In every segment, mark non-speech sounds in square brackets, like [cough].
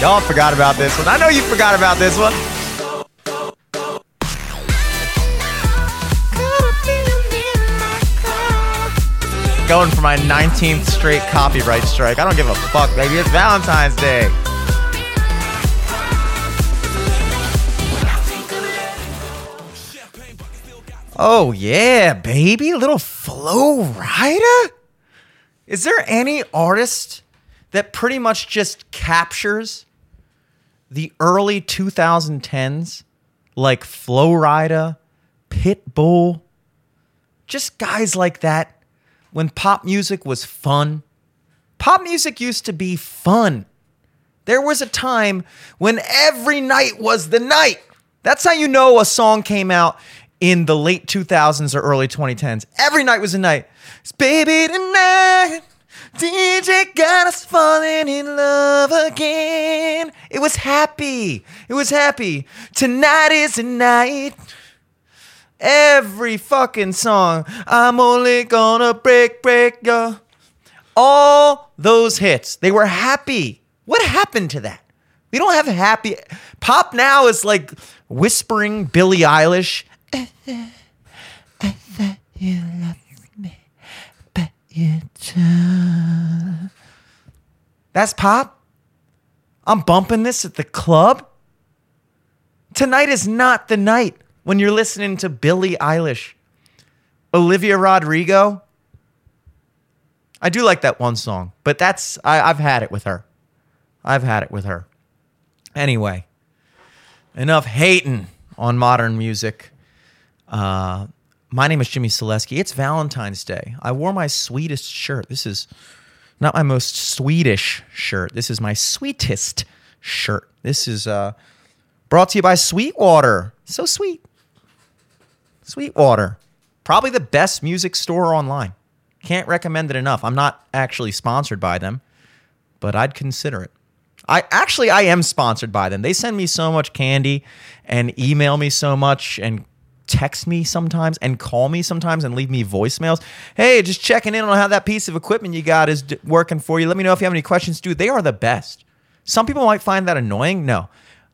Y'all forgot about this one. I know you forgot about this one. Going for my 19th straight copyright strike. I don't give a fuck, baby. It's Valentine's Day. Oh, yeah, baby. Little Flo Rida? Is there any artist that pretty much just captures the early 2010s like Flo Rida, Pitbull, just guys like that when pop music was fun? Pop music used to be fun. There was a time when every night was the night. That's how you know a song came out in the late 2000s or early 2010s. Every night was a night. It's baby tonight. DJ got us falling in love again. It was happy. It was happy. Tonight is the night. Every fucking song. I'm only gonna break, break ya. All those hits. They were happy. What happened to that? We don't have happy. Pop now is like whispering Billie Eilish. [laughs] I thought you loved That's pop. I'm bumping this at the club. Tonight is not the night when you're listening to Billie Eilish, Olivia Rodrigo. I do like that one song, but that's I, I've had it with her. I've had it with her. Anyway, enough hating on modern music. Uh, my name is Jimmy Selesky. It's Valentine's Day. I wore my sweetest shirt. This is not my most Swedish shirt. This is my sweetest shirt. This is uh, brought to you by Sweetwater. So sweet. Sweetwater. Probably the best music store online. Can't recommend it enough. I'm not actually sponsored by them, but I'd consider it. I actually I am sponsored by them. They send me so much candy and email me so much and text me sometimes and call me sometimes and leave me voicemails. Hey, just checking in on how that piece of equipment you got is d- working for you. Let me know if you have any questions. Dude, they are the best. Some people might find that annoying. No.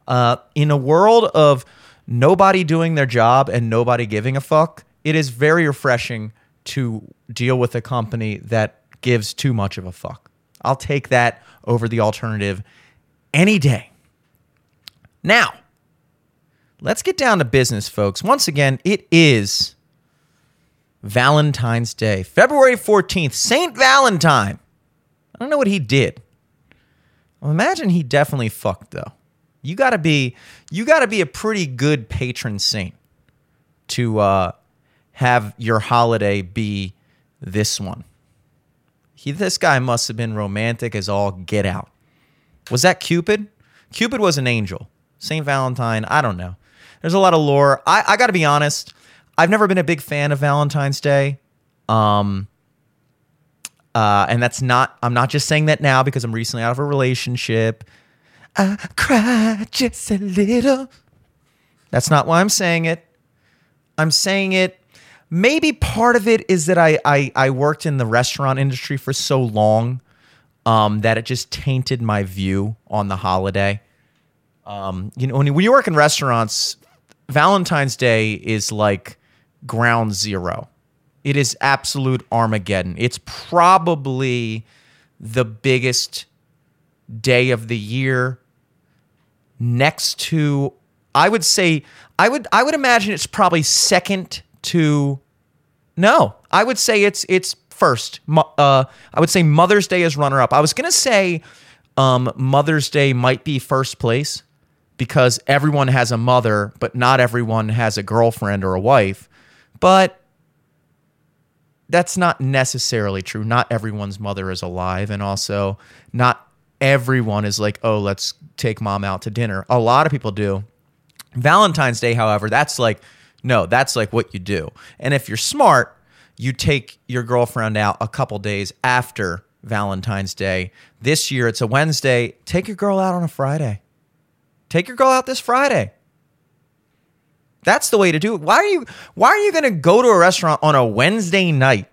Uh, in a world of nobody doing their job and nobody giving a fuck, it is very refreshing to deal with a company that gives too much of a fuck. I'll take that over the alternative any day. Now, let's get down to business, folks. Once again, it is Valentine's Day, February 14th, St. Valentine. I don't know what he did. Well, imagine he definitely fucked though. You gotta be you gotta be a pretty good patron saint to uh, have your holiday be this one. He, this guy must have been romantic as all get out. Was that Cupid? Cupid was an angel. St. Valentine, I don't know. There's a lot of lore. I, I got to be honest. I've never been a big fan of Valentine's Day. Um, uh, and that's not, I'm not just saying that now because I'm recently out of a relationship. I cry just a little. That's not why I'm saying it. I'm saying it. Maybe part of it is that I, I, I worked in the restaurant industry for so long um, that it just tainted my view on the holiday. Um, you know, when you, when you work in restaurants, Valentine's Day is like ground zero. It is absolute Armageddon. It's probably the biggest day of the year next to I would say I would I would imagine it's probably second to no. I would say it's it's first. Uh, I would say Mother's Day is runner up. I was gonna say um, Mother's Day might be first place because everyone has a mother, but not everyone has a girlfriend or a wife. But that's not necessarily true. Not everyone's mother is alive, and also not everyone is like, oh, let's take mom out to dinner. A lot of people do. Valentine's Day, however, that's like, no, that's like what you do. And if you're smart, you take your girlfriend out a couple days after Valentine's Day. This year it's a Wednesday. Take your girl out on a Friday. Take your girl out this Friday. That's the way to do it. Why are you why are you going to go to a restaurant on a Wednesday night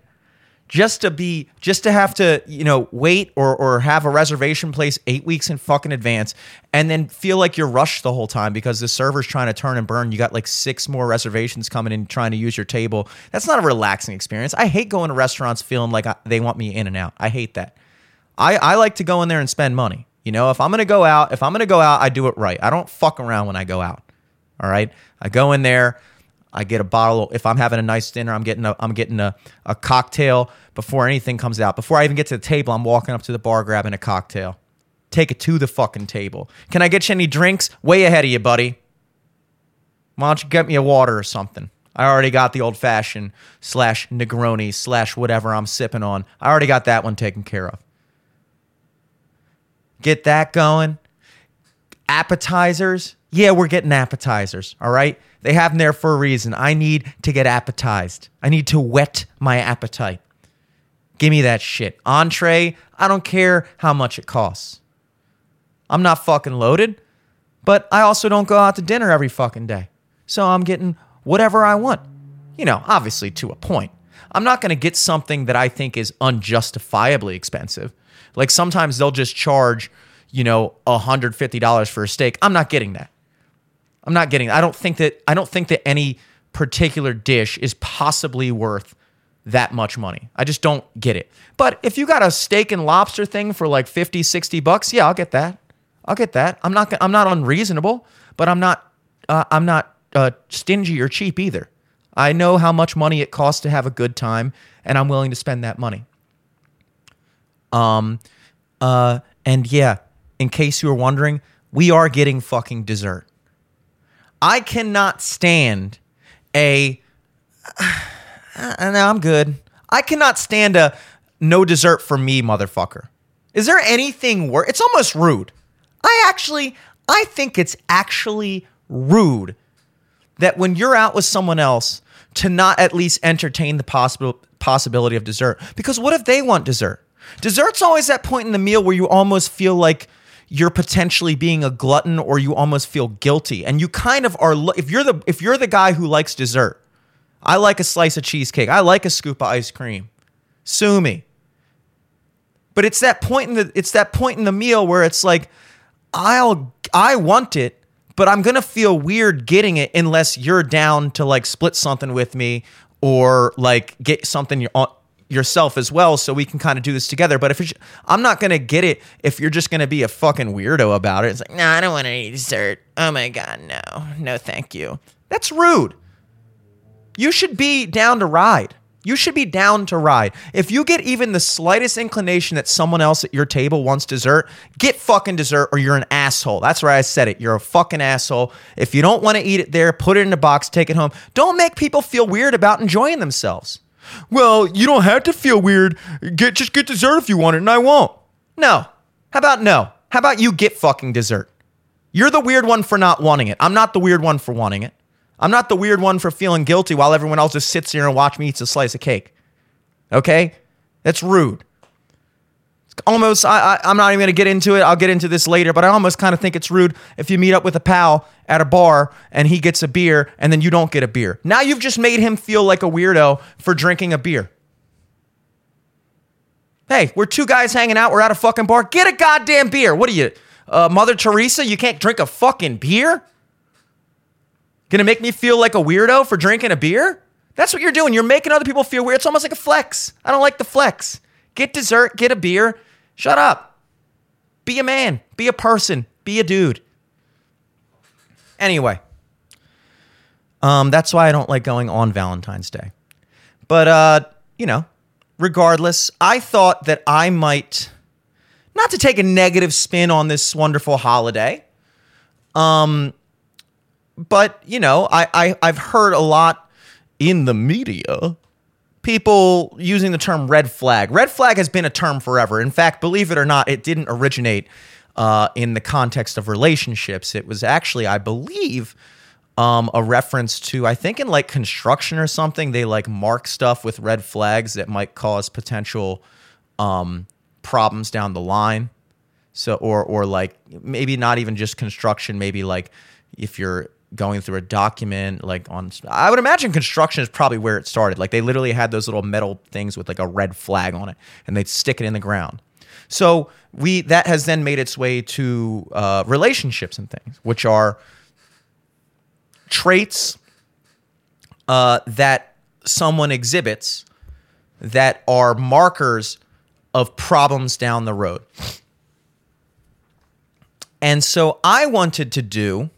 just to be just to have to you know wait or or have a reservation place eight weeks in fucking advance and then feel like you're rushed the whole time because the server's trying to turn and burn? You got like six more reservations coming in trying to use your table. That's not a relaxing experience. I hate going to restaurants feeling like I, they want me in and out. I hate that. I, I like to go in there and spend money you know if i'm gonna go out if i'm gonna go out i do it right i don't fuck around when i go out all right i go in there I get a bottle. If I'm having a nice dinner, I'm getting a I'm getting a, a cocktail before anything comes out. Before I even get to the table, I'm walking up to the bar, grabbing a cocktail. Take it to the fucking table. Can I get you any drinks? Way ahead of you, buddy. Why don't you get me a water or something? I already got the old fashioned slash Negroni slash whatever I'm sipping on. I already got that one taken care of. Get that going. Appetizers. Yeah, we're getting appetizers. All right. They have them there for a reason. I need to get appetized. I need to whet my appetite. Give me that shit. Entree, I don't care how much it costs. I'm not fucking loaded, but I also don't go out to dinner every fucking day. So I'm getting whatever I want. You know, obviously to a point. I'm not going to get something that I think is unjustifiably expensive. Like sometimes they'll just charge, you know, $150 for a steak. I'm not getting that. I'm not getting. I don't think that I don't think that any particular dish is possibly worth that much money. I just don't get it. But if you got a steak and lobster thing for like 50, 60 bucks, yeah, I'll get that. I'll get that. I'm not I'm not unreasonable, but I'm not uh, I'm not uh, stingy or cheap either. I know how much money it costs to have a good time, and I'm willing to spend that money. Um, uh, and yeah, in case you were wondering, we are getting fucking dessert. I cannot stand a. [sighs] Uh, no, I'm good. I cannot stand a no dessert for me, motherfucker. Is there anything worse? It's almost rude. I actually, I think it's actually rude that when you're out with someone else to not at least entertain the possible possibility of dessert. Because what if they want dessert? Dessert's always that point in the meal where you almost feel like you're potentially being a glutton or you almost feel guilty. And you kind of are if you're the if you're the guy who likes dessert i like a slice of cheesecake. I like a scoop of ice cream. Sue me. But it's that point in the it's that point in the meal where it's like i'll i want it but i'm gonna feel weird getting it unless you're down to like split something with me or like get something yourself as well so we can kind of do this together but if i'm not to get it if you're just to be a fucking weirdo about it it's like no i don't want any dessert oh my god no no thank you that's rude you should be down to ride you should be down to ride. If you get even the slightest inclination that someone else at your table wants dessert, get fucking dessert or you're an asshole. That's where I said it. You're a fucking asshole. If you don't want to eat it there, put it in a box, take it home. Don't make people feel weird about enjoying themselves. Well, you don't have to feel weird. Get just get dessert if you want it, and I won't. No. How about no? How about you get fucking dessert? You're the weird one for not wanting it. I'm not the weird one for wanting it. I'm not the weird one for feeling guilty while everyone else just sits here and watch me eat a slice of cake. Okay? That's rude almost I, I am not even going to get into it. I'll get into this later but i almost kind of think it's rude if you meet up with a pal at a bar and he gets a beer and then you don't get a beer. Now you've just made him feel like a weirdo for drinking a beer. Hey we're two guys hanging out. We're at a fucking bar. Get a goddamn beer. What are you uh, mother teresa? You can't drink a fucking beer? Gonna make me feel like a weirdo for drinking a beer? That's what you're doing. You're making other people feel weird. It's almost like a flex. I don't like the flex Get dessert, get a beer. Shut up. Be a man, be a person, be a dude. Anyway, um, that's why I don't like going on Valentine's Day. But, uh, you know, regardless, I thought that I might, not to take a negative spin on this wonderful holiday, um, but, you know, I, I, I've heard a lot in the media people using the term red flag. Red flag has been a term forever. In fact, believe it or not, it didn't originate uh, in the context of relationships. It was actually, I believe, um, a reference to, I think, in like construction or something, they like mark stuff with red flags that might cause potential um, problems down the line. So, or or like maybe not even just construction, maybe like if you're going through a document like on I would imagine construction is probably where it started. Like they literally had those little metal things with like a red flag on it and they'd stick it in the ground. So we that has then made its way to uh, relationships and things, which are traits uh, that someone exhibits that are markers of problems down the road. And so I wanted to do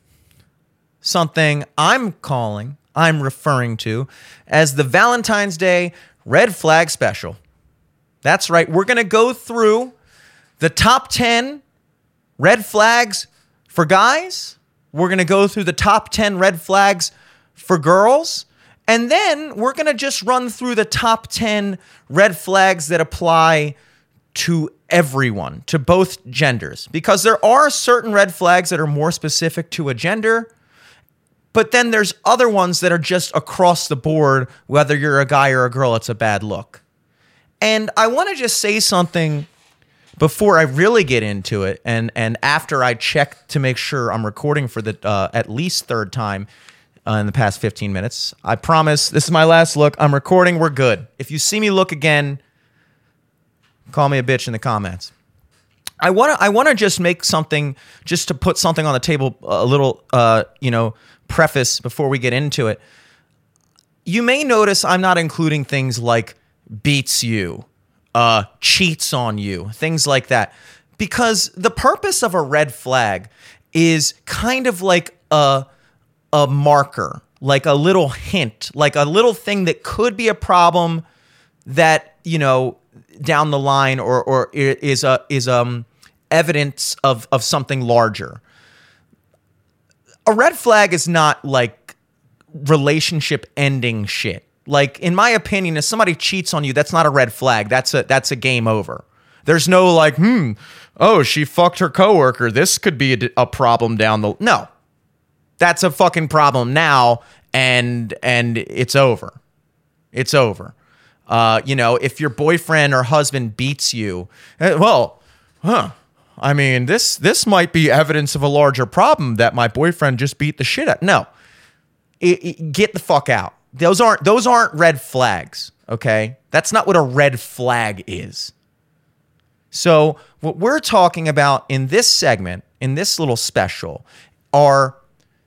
something I'm calling, I'm referring to as the Valentine's Day Red Flag Special. That's right. We're going to go through the top 10 red flags for guys. We're going to go through the top 10 red flags for girls. And then we're going to just run through the top 10 red flags that apply to everyone, to both genders, because there are certain red flags that are more specific to a gender. But then there's other ones that are just across the board, whether you're a guy or a girl, it's a bad look. And I want to just say something before I really get into it, and and after I check to make sure I'm recording for the uh, at least third time uh, in the past 15 minutes. I promise this is my last look. I'm recording. We're good. If you see me look again, call me a bitch in the comments. I want to I want to just make something just to put something on the table a little uh, you know preface before we get into it. You may notice I'm not including things like beats you, uh, cheats on you, things like that. Because the purpose of a red flag is kind of like a, a marker, like a little hint, like a little thing that could be a problem that, you know, down the line or, or is a, is um, evidence of, of something larger. A red flag is not like relationship ending shit like in my opinion, if somebody cheats on you, that's not a red flag. That's a that's a game over. There's no like, hmm, oh, she fucked her coworker. This could be a, a problem down the no. That's a fucking problem now, and and it's over. It's over. Uh, you know, if your boyfriend or husband beats you, eh, well, huh? I mean, this this might be evidence of a larger problem that my boyfriend just beat the shit out. No, it, it, get the fuck out. Those aren't those aren't red flags, okay? That's not what a red flag is. So, what we're talking about in this segment, in this little special, are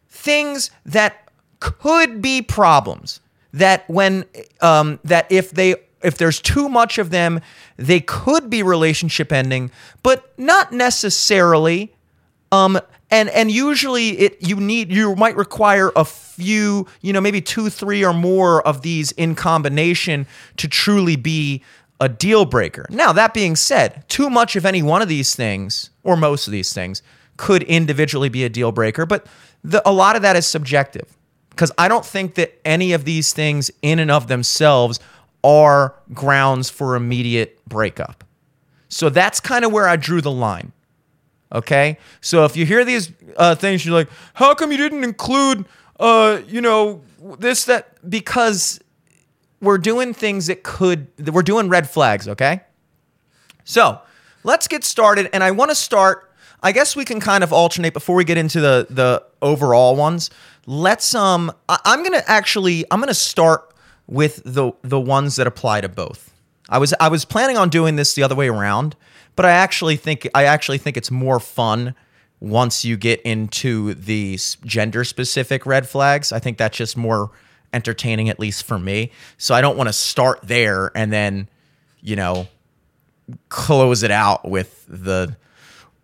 things that could be problems that when um, that if they if there's too much of them, they could be relationship ending, but not necessarily. Um, and and usually it you need you might require a few you know maybe two three or more of these in combination to truly be a deal breaker now that being said too much of any one of these things or most of these things could individually be a deal breaker but the, a lot of that is subjective because i don't think that any of these things in and of themselves are grounds for immediate breakup so that's kind of where i drew the line Okay, so if you hear these uh, things, you're like, "How come you didn't include, uh, you know, this that?" Because we're doing things that could, we're doing red flags. Okay, so let's get started, and I want to start. I guess we can kind of alternate before we get into the the overall ones. Let's um, I, I'm gonna actually, I'm gonna start with the the ones that apply to both. I was I was planning on doing this the other way around but I actually think I actually think it's more fun once you get into the gender specific red flags. I think that's just more entertaining, at least for me. So I don't want to start there and then, you know, close it out with the.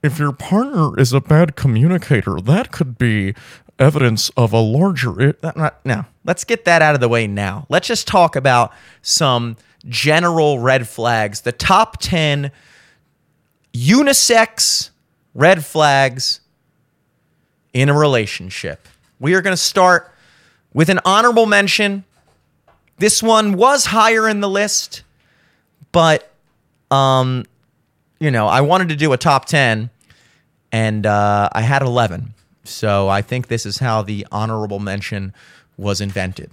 If your partner is a bad communicator, that could be evidence of a larger. No, let's get that out of the way now. Let's just talk about some general red flags, the top 10 unisex red flags in a relationship. We are going to start with an honorable mention. This one was higher in the list, but um, you know, I wanted to do a top 10 and uh, I had 11. So I think this is how the honorable mention was invented.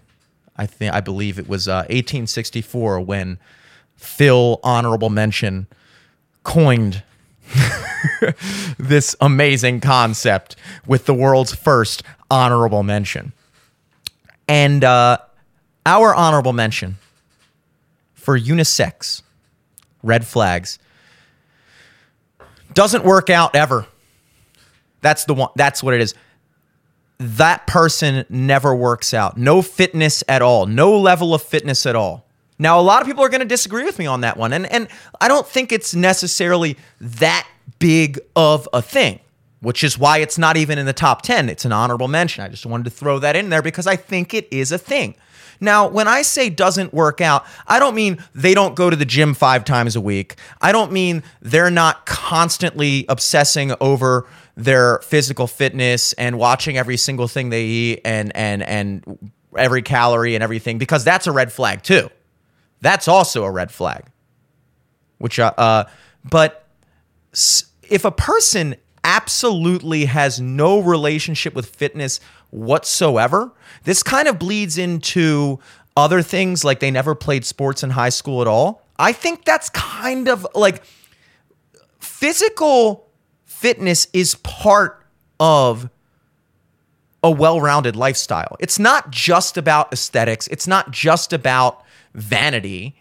I think I believe it was uh, 1864 when Phil honorable mention coined [laughs] this amazing concept with the world's first honorable mention. And uh, our honorable mention for unisex red flags doesn't work out ever. That's the one. That's what it is. That person never works out. No fitness at all. No level of fitness at all. Now, a lot of people are going to disagree with me on that one, and and I don't think it's necessarily that big of a thing, which is why it's not even in the top ten. It's an honorable mention. I just wanted to throw that in there because I think it is a thing. Now, when I say doesn't work out, I don't mean they don't go to the gym five times a week. I don't mean they're not constantly obsessing over their physical fitness and watching every single thing they eat and and and every calorie and everything because that's a red flag too. That's also a red flag. Which uh, uh but if a person absolutely has no relationship with fitness whatsoever. This kind of bleeds into other things like they never played sports in high school at all. I think that's kind of like physical fitness is part of a well-rounded lifestyle. It's not just about aesthetics, it's not just about vanity.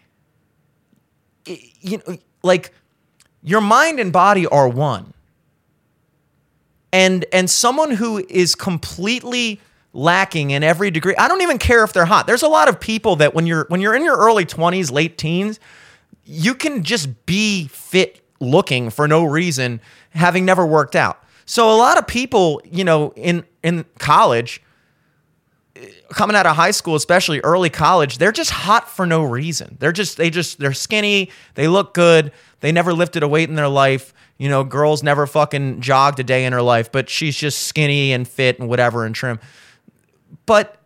You know, like your mind and body are one and and someone who is completely lacking in every degree. I don't even care if they're hot. There's a lot of people that when you're when you're in your early 20s, late teens, you can just be fit looking for no reason having never worked out. So a lot of people, you know, in in college coming out of high school, especially early college, they're just hot for no reason. They're just they just they're skinny, they look good, they never lifted a weight in their life you know, girls never fucking jogged a day in her life, but she's just skinny and fit and whatever and trim. But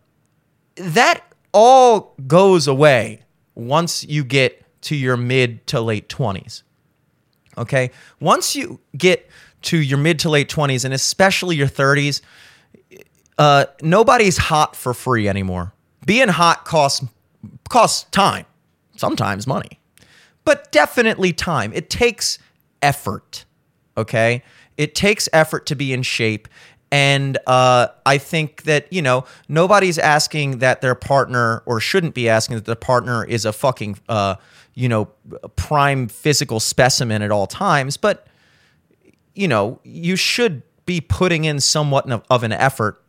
that all goes away once you get to your mid to late 20s. Okay? Once you get to your mid to late 20s and especially your 30s, uh, nobody's hot for free anymore. Being hot costs costs time, sometimes money, but definitely time. It takes effort. Okay. It takes effort to be in shape. And uh, I think that, you know, nobody's asking that their partner or shouldn't be asking that their partner is a fucking, uh, you know, prime physical specimen at all times. But, you know, you should be putting in somewhat of an effort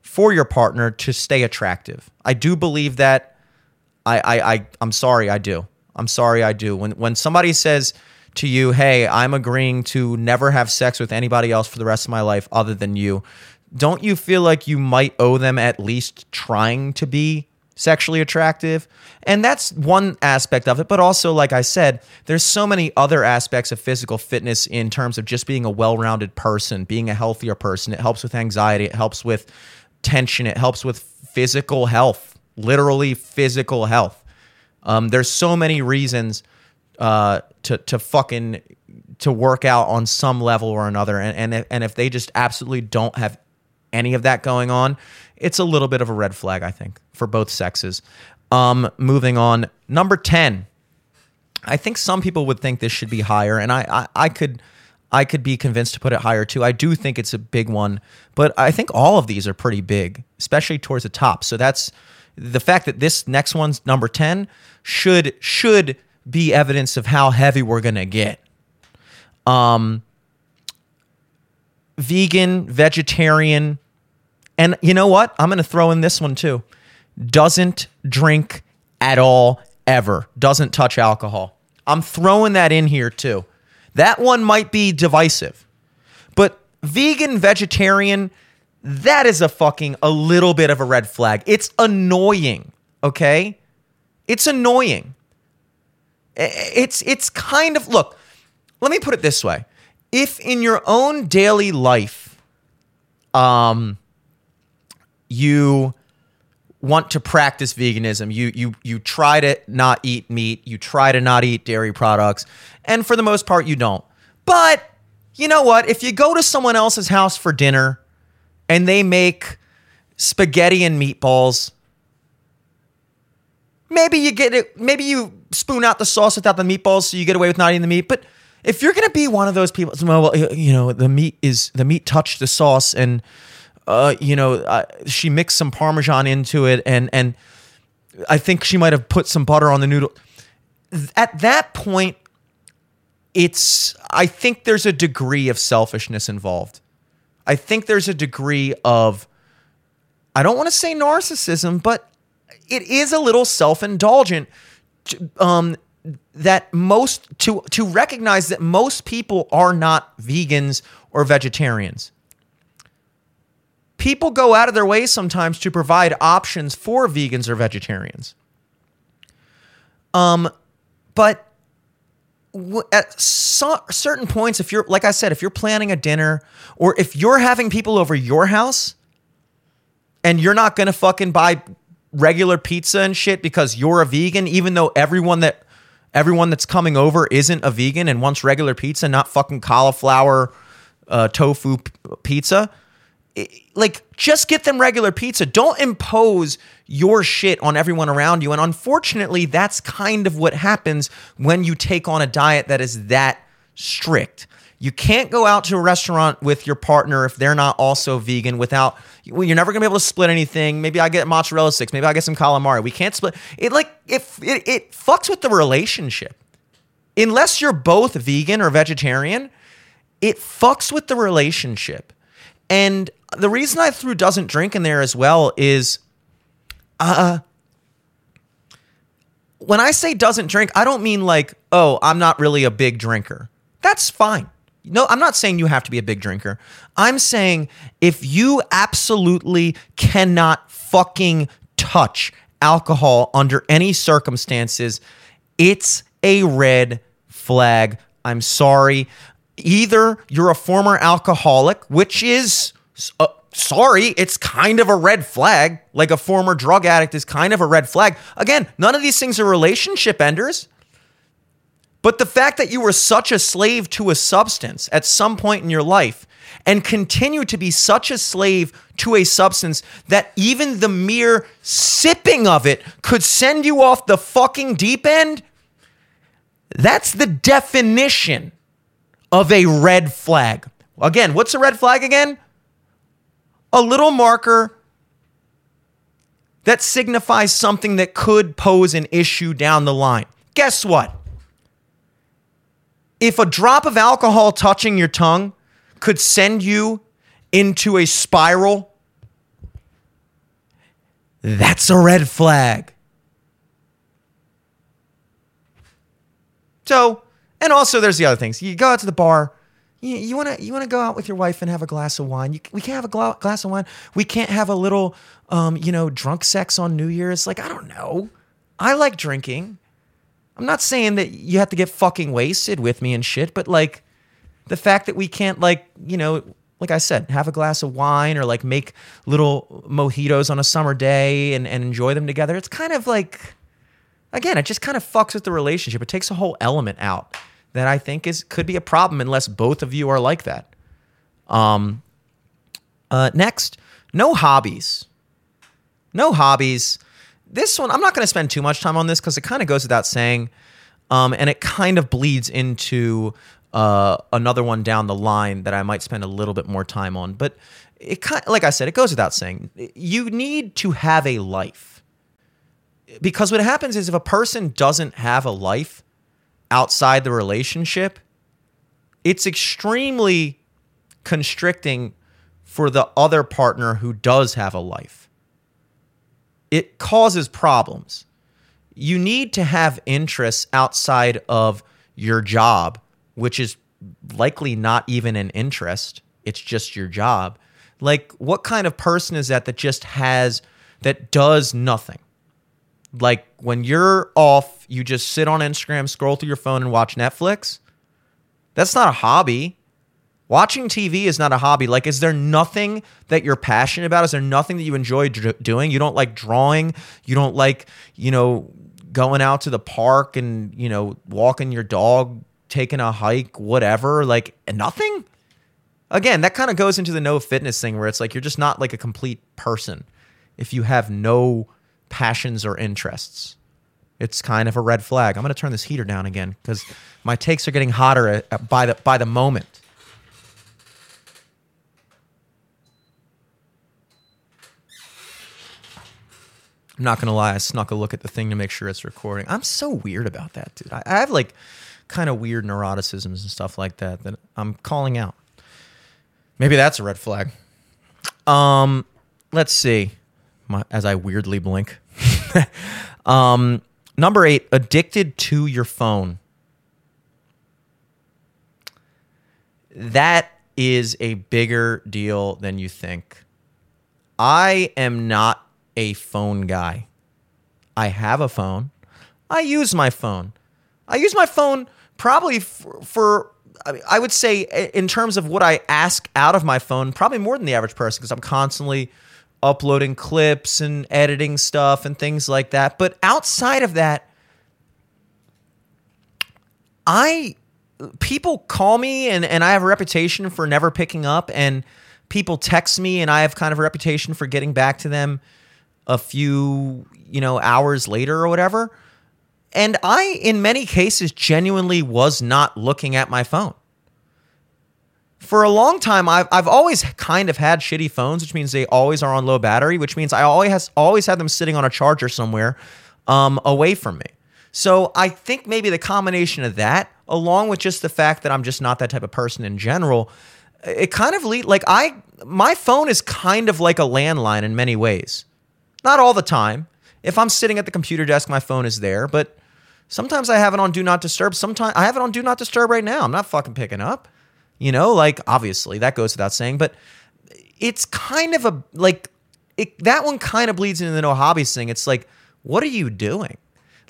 for your partner to stay attractive. I do believe that. I, I, I I'm sorry, I do. I'm sorry, I do. When when somebody says, to you, hey, I'm agreeing to never have sex with anybody else for the rest of my life other than you, don't you feel like you might owe them at least trying to be sexually attractive? And that's one aspect of it. But also, like I said, there's so many other aspects of physical fitness in terms of just being a well rounded person, being a healthier person. It helps with anxiety, it helps with tension, it helps with physical health, literally physical health. Um, there's so many reasons uh, to to fucking to work out on some level or another. And and if, and if they just absolutely don't have any of that going on, it's a little bit of a red flag, I think, for both sexes. Um, moving on, number ten. I think some people would think this should be higher, and I, I, I could I could be convinced to put it higher too. I do think it's a big one, but I think all of these are pretty big, especially towards the top. So that's the fact that this next one's number 10 should should be evidence of how heavy we're going to get. Um, vegan, vegetarian, and you know what? I'm going to throw in this one too. Doesn't drink at all, ever. Doesn't touch alcohol. I'm throwing that in here too. That one might be divisive. But vegan, vegetarian, that is a fucking a little bit of a red flag. It's annoying, okay? It's annoying. It's it's kind of look. Let me put it this way: if in your own daily life, um, you want to practice veganism, you you you try to not eat meat, you try to not eat dairy products, and for the most part, you don't. But you know what? If you go to someone else's house for dinner and they make spaghetti and meatballs maybe you get it. Maybe you spoon out the sauce without the meatballs, so you get away with not eating the meat. But if you're gonna be one of those people, well, you know, the meat is the meat touched the sauce, and uh, you know, uh, she mixed some parmesan into it, and and I think she might have put some butter on the noodle. At that point, it's I think there's a degree of selfishness involved. I think there's a degree of I don't want to say narcissism, but it is a little self-indulgent um, that most to to recognize that most people are not vegans or vegetarians. People go out of their way sometimes to provide options for vegans or vegetarians. Um, but at so, certain points, if you're, like I said, if you're planning a dinner or if you're having people over your house and you're not going to fucking buy regular pizza and shit because you're a vegan, even though everyone that, everyone that's coming over isn't a vegan and wants regular pizza, not fucking cauliflower, uh, tofu p- pizza, Eh, like just get them regular pizza. Don't impose your shit on everyone around you. And unfortunately, that's kind of what happens when you take on a diet that is that strict. You can't go out to a restaurant with your partner if they're not also vegan without well, you're never gonna be able to split anything. Maybe I get mozzarella sticks, maybe I get some calamari. We can't split it like if it, it fucks with the relationship. Unless you're both vegan or vegetarian, it fucks with the relationship. And the reason I threw doesn't drink in there as well is uh when I say doesn't drink, I don't mean like, oh, I'm not really a big drinker. That's fine. No, I'm not saying you have to be a big drinker. I'm saying if you absolutely cannot fucking touch alcohol under any circumstances, it's a red flag. I'm sorry. Either you're a former alcoholic, which is uh, sorry, it's kind of a red flag. Like a former drug addict is kind of a red flag. Again, none of these things are relationship enders. But the fact that you were such a slave to a substance at some point in your life and continue to be such a slave to a substance that even the mere sipping of it could send you off the fucking deep end, that's the definition of a red flag. Again, what's a red flag again? A little marker that signifies something that could pose an issue down the line. Guess what? If a drop of alcohol touching your tongue could send you into a spiral, that's a red flag. So, and also there's the other things. You go out to the bar, you, to you want to go out with your wife and have a glass of wine. You, we can't have a gla- glass of wine. We can't have a little, um, you know, drunk sex on New Year's. Like I don't know. I like drinking. I'm not saying that you have to get fucking wasted with me and shit, but like the fact that we can't like you know like I said, have a glass of wine or like make little mojitos on a summer day and, and enjoy them together. It's kind of like, again, it just kind of fucks with the relationship. It takes a whole element out that I think is could be a problem unless both of you are like that. Um, uh, next, no hobbies. No hobbies. This one, I'm not going to spend too much time on this because it kind of goes without saying, um, and it kind of bleeds into uh, another one down the line that I might spend a little bit more time on. But it kind, like I said, it goes without saying. You need to have a life because what happens is if a person doesn't have a life, outside the relationship, it's extremely constricting for the other partner who does have a life. It causes problems. You need to have interests outside of your job, which is likely not even an interest, it's just your job. Like, what kind of person is that that just has, that does nothing? Like when you're off, you just sit on Instagram, scroll through your phone, and watch Netflix. That's not a hobby. Watching TV is not a hobby. Like, is there nothing that you're passionate about? Is there nothing that you enjoy doing? You don't like drawing. You don't like, you know, going out to the park and, you know, walking your dog, taking a hike, whatever. Like, nothing? Again, that kind of goes into the no fitness thing where it's like you're just not like a complete person if you have no passions or interests. It's kind of a red flag. I'm going to turn this heater down again because my takes are getting hotter by, the, by the moment. I'm not gonna lie, I snuck a look at the thing to make sure it's recording. I'm so weird about that, dude. I, I have like kind of weird neuroticisms and stuff like that that I'm calling out. Maybe that's a red flag. Um, let's see. My, as I weirdly blink. [laughs] um, number eight, addicted to your phone. That is a bigger deal than you think. I am not a phone guy. I have a phone. I use my phone. I use my phone probably for, for I, would say in terms of what I ask out of my phone, probably more than the average person because I'm constantly uploading clips and editing stuff and things like that. But outside of that, I people call me and, and I have a reputation for never picking up and people text me and I have kind of a reputation for getting back to them a few, you know, hours later or whatever. And I, in many cases, genuinely was not looking at my phone. For a long time, I've, I've always kind of had shitty phones, which means they always are on low battery, which means I always has, always had them sitting on a charger somewhere um, away from me. So I think maybe the combination of that, along with just the fact that I'm just not that type of person in general, it kind of lead like I my phone is kind of like a landline in many ways. Not all the time. If I'm sitting at the computer desk, my phone is there, but sometimes I have it on do not disturb. Sometimes I have it on do not disturb right now. I'm not fucking picking up. You know, like obviously that goes without saying, but it's kind of a like it, that one kind of bleeds into the no hobbies thing. It's like, what are you doing?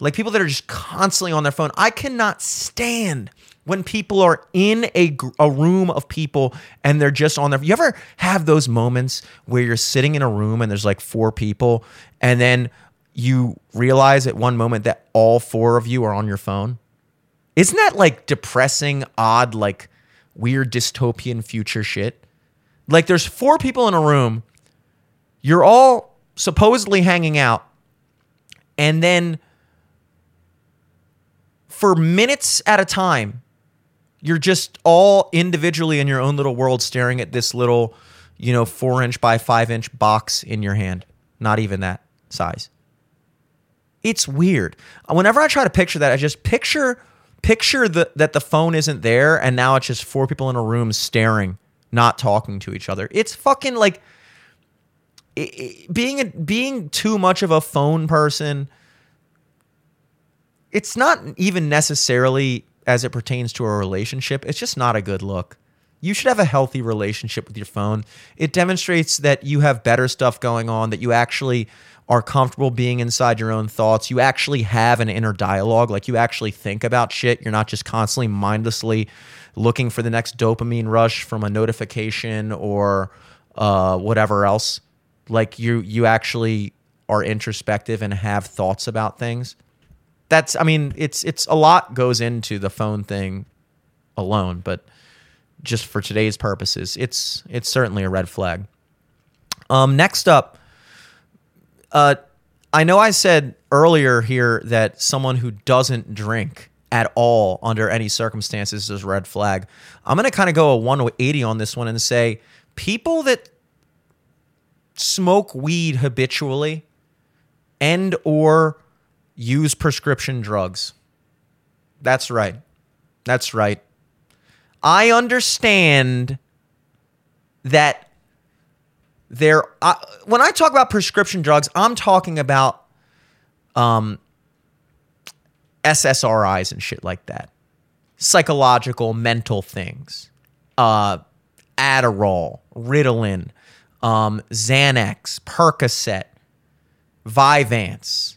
Like people that are just constantly on their phone. I cannot stand when people are in a, a room of people and they're just on their you ever have those moments where you're sitting in a room and there's like four people and then you realize at one moment that all four of you are on your phone isn't that like depressing odd like weird dystopian future shit like there's four people in a room you're all supposedly hanging out and then for minutes at a time you're just all individually in your own little world staring at this little, you know, four inch by five inch box in your hand. Not even that size. It's weird. Whenever I try to picture that, I just picture picture the, that the phone isn't there and now it's just four people in a room staring, not talking to each other. It's fucking like it, it, being a, being too much of a phone person. It's not even necessarily as it pertains to a relationship, it's just not a good look. You should have a healthy relationship with your phone. It demonstrates that you have better stuff going on, that you actually are comfortable being inside your own thoughts. You actually have an inner dialogue, like you actually think about shit. You're not just constantly mindlessly looking for the next dopamine rush from a notification or uh, whatever else. Like you, you actually are introspective and have thoughts about things that's I mean it's it's a lot goes into the phone thing alone, but just for today's purposes, it's it's certainly a red flag. Um, next up, uh, I know I said earlier here that someone who doesn't drink at all under any circumstances is a red flag. I'm going to kind of go a 180 on this one and say people that smoke weed habitually and or use prescription drugs. That's right. That's right. I understand that there when I talk about prescription drugs, I'm talking about um SSRIs and shit like that. Psychological mental things. Uh Adderall, Ritalin, um, Xanax, Percocet, Vyvanse,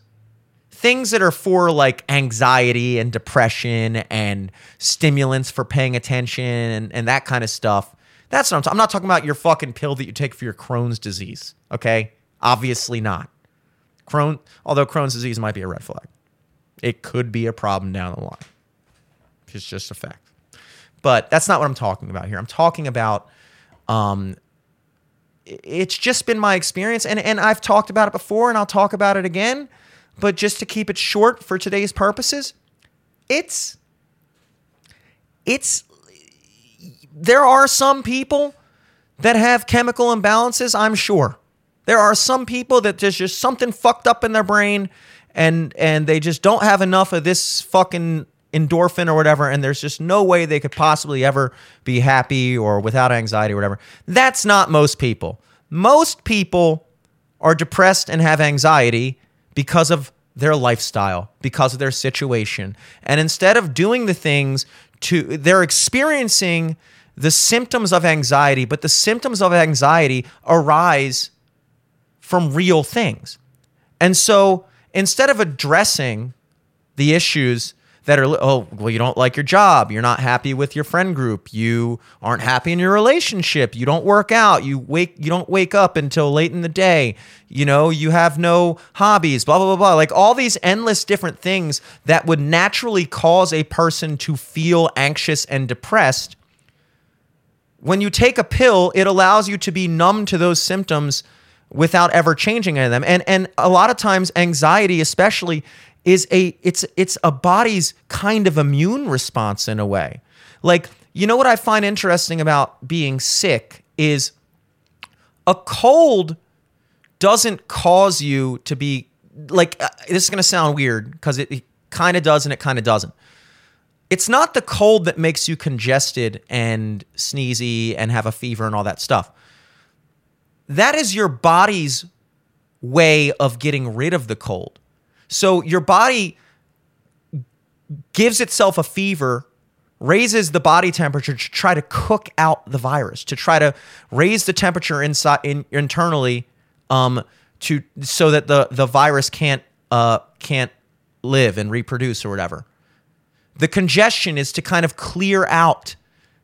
things that are for like anxiety and depression and stimulants for paying attention and, and that kind of stuff. That's what I'm, t- I'm not talking about your fucking pill that you take for your Crohn's disease. Okay, obviously not. Crohn, although Crohn's disease might be a red flag, it could be a problem down the line. It's just a fact. But that's not what I'm talking about here. I'm talking about um, it's just been my experience and, and I've talked about it before and I'll talk about it again but just to keep it short for today's purposes, it's it's there are some people that have chemical imbalances, I'm sure. There are some people that there's just something fucked up in their brain and and they just don't have enough of this fucking endorphin or whatever and there's just no way they could possibly ever be happy or without anxiety or whatever. That's not most people. Most people are depressed and have anxiety because of their lifestyle, because of their situation. And instead of doing the things to they're experiencing the symptoms of anxiety, but the symptoms of anxiety arise from real things. And so instead of addressing the issues that are oh well you don't like your job you're not happy with your friend group you aren't happy in your relationship you don't work out you wake you don't wake up until late in the day you know you have no hobbies blah blah blah blah like all these endless different things that would naturally cause a person to feel anxious and depressed when you take a pill it allows you to be numb to those symptoms without ever changing any of them. And and a lot of times anxiety especially is a it's it's a body's kind of immune response in a way. Like, you know what I find interesting about being sick is a cold doesn't cause you to be like uh, this is going to sound weird because it, it kind of does and it kind of doesn't. It's not the cold that makes you congested and sneezy and have a fever and all that stuff that is your body's way of getting rid of the cold. So your body gives itself a fever, raises the body temperature to try to cook out the virus, to try to raise the temperature inside in, internally, um, to so that the the virus can't uh can't live and reproduce or whatever. The congestion is to kind of clear out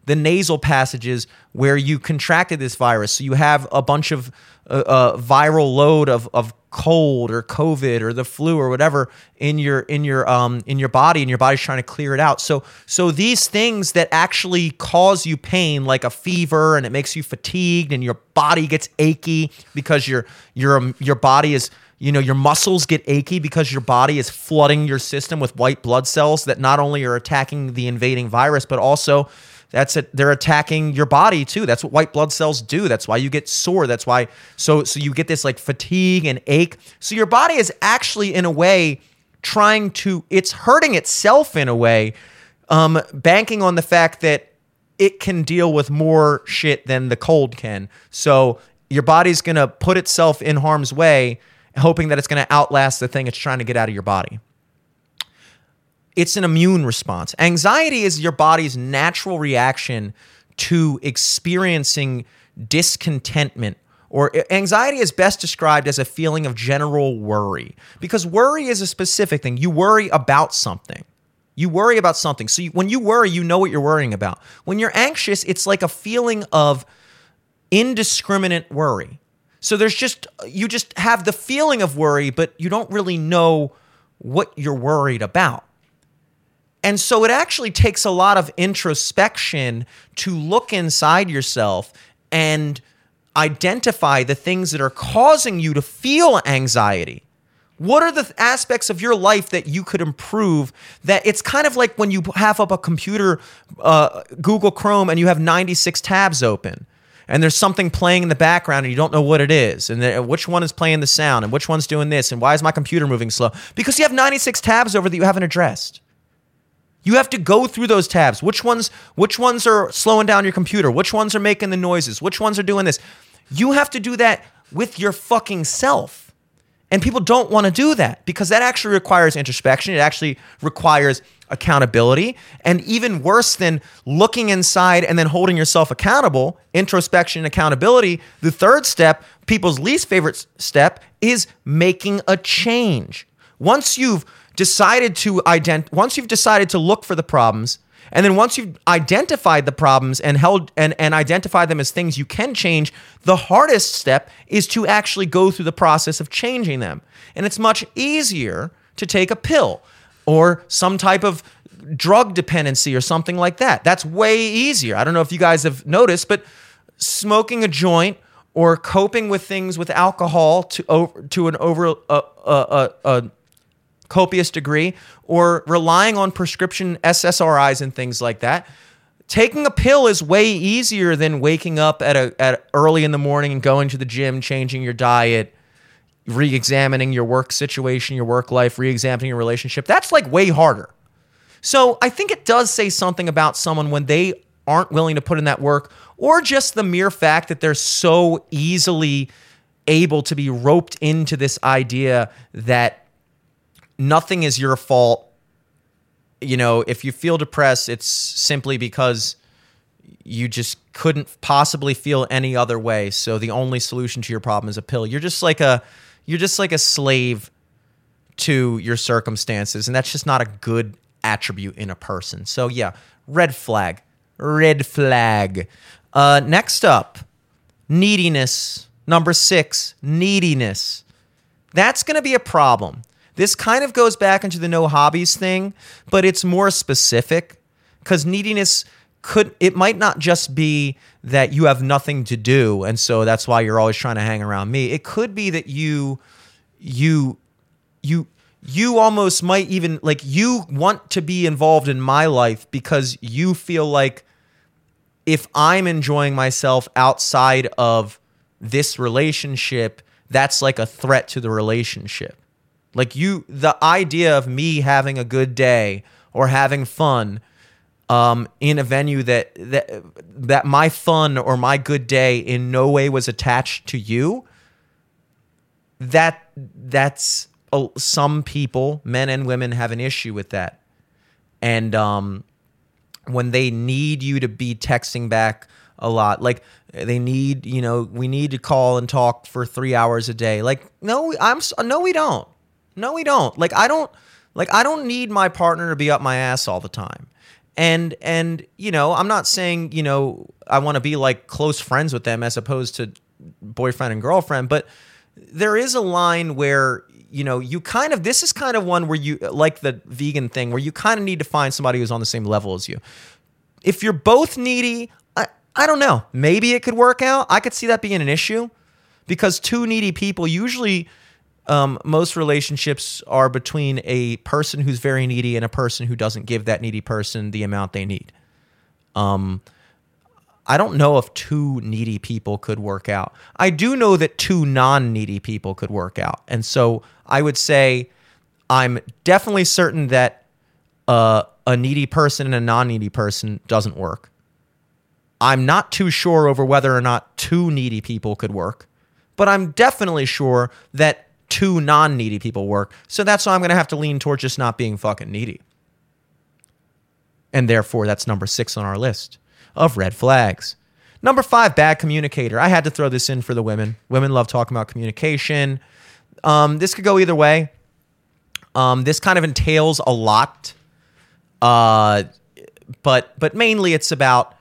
the nasal passages where you contracted this virus. So you have a bunch of uh, uh, viral load of, of cold or COVID or the flu or whatever in your in your um in your body and your body's trying to clear it out. So so these things that actually cause you pain like a fever and it makes you fatigued and your body gets achy because your your um, your body is you know your muscles get achy because your body is flooding your system with white blood cells that not only are attacking the invading virus but also that's it. They're attacking your body too. That's what white blood cells do. That's why you get sore. That's why so so you get this like fatigue and ache. So your body is actually in a way trying to it's hurting itself in a way, um, banking on the fact that it can deal with more shit than the cold can. So your body's gonna put itself in harm's way, hoping that it's gonna outlast the thing it's trying to get out of your body it's an immune response. Anxiety is your body's natural reaction to experiencing discontentment or anxiety is best described as a feeling of general worry because worry is a specific thing. You worry about something. You worry about something. So you, when you worry, you know what you're worrying about. When you're anxious, it's like a feeling of indiscriminate worry. So there's just you just have the feeling of worry, but you don't really know what you're worried about. And so it actually takes a lot of introspection to look inside yourself and identify the things that are causing you to feel anxiety. What are the aspects of your life that you could improve? That it's kind of like when you have up a computer, uh, Google Chrome, and you have 96 tabs open, and there's something playing in the background, and you don't know what it is, and which one is playing the sound, and which one's doing this, and why is my computer moving slow? Because you have 96 tabs over that you haven't addressed. You have to go through those tabs. Which ones which ones are slowing down your computer? Which ones are making the noises? Which ones are doing this? You have to do that with your fucking self. And people don't want to do that because that actually requires introspection. It actually requires accountability. And even worse than looking inside and then holding yourself accountable, introspection and accountability, the third step, people's least favorite step, is making a change. Once you've decided to ident once you've decided to look for the problems and then once you've identified the problems and held and, and identified them as things you can change, the hardest step is to actually go through the process of changing them. And it's much easier to take a pill or some type of drug dependency or something like that. That's way easier. I don't know if you guys have noticed, but smoking a joint or coping with things with alcohol to over to an over uh, uh, uh, uh copious degree or relying on prescription SSRIs and things like that taking a pill is way easier than waking up at a at early in the morning and going to the gym, changing your diet, re-examining your work situation, your work life, re-examining your relationship. That's like way harder. So I think it does say something about someone when they aren't willing to put in that work, or just the mere fact that they're so easily able to be roped into this idea that nothing is your fault. You know, if you feel depressed, it's simply because you just couldn't possibly feel any other way. So the only solution to your problem is a pill. You're just like a you're just like a slave to your circumstances and that's just not a good attribute in a person. So yeah, red flag. Red flag. Uh, next up, neediness. Number six, neediness. That's going to be a problem. This kind of goes back into the no hobbies thing, but it's more specific because neediness could, it might not just be that you have nothing to do. And so that's why you're always trying to hang around me. It could be that you, you, you, you almost might even like you want to be involved in my life because you feel like if I'm enjoying myself outside of this relationship, that's like a threat to the relationship. Like you, the idea of me having a good day or having fun um, in a venue that that that my fun or my good day in no way was attached to you. That that's some people, men and women, have an issue with that, and um, when they need you to be texting back a lot, like they need, you know, we need to call and talk for three hours a day. Like, no, I'm no, we don't. No, we don't. Like, I don't. Like, I don't need my partner to be up my ass all the time and and you know i'm not saying you know i want to be like close friends with them as opposed to boyfriend and girlfriend but there is a line where you know you kind of this is kind of one where you like the vegan thing where you kind of need to find somebody who's on the same level as you. If you're both needy i, I don't know. Maybe it could work out. I could see that being an issue because two needy people usually um, most relationships are between a person who's very needy and a person who doesn't give that needy person the amount they need. Um, I don't know if two needy people could work out. I do know that two non needy people could work out. And so I would say I'm definitely certain that uh, a needy person and a non needy person doesn't work. I'm not too sure over whether or not two needy people could work, but I'm definitely sure that two non needy people work. So that's why I'm going to have to lean towards just not being fucking needy. And therefore, that's number six on our list of red flags. Number five, bad communicator. I had to throw this in for the women. Women love talking about communication. Um, this could go either way. Um, this kind of entails a lot, uh, but but mainly it's about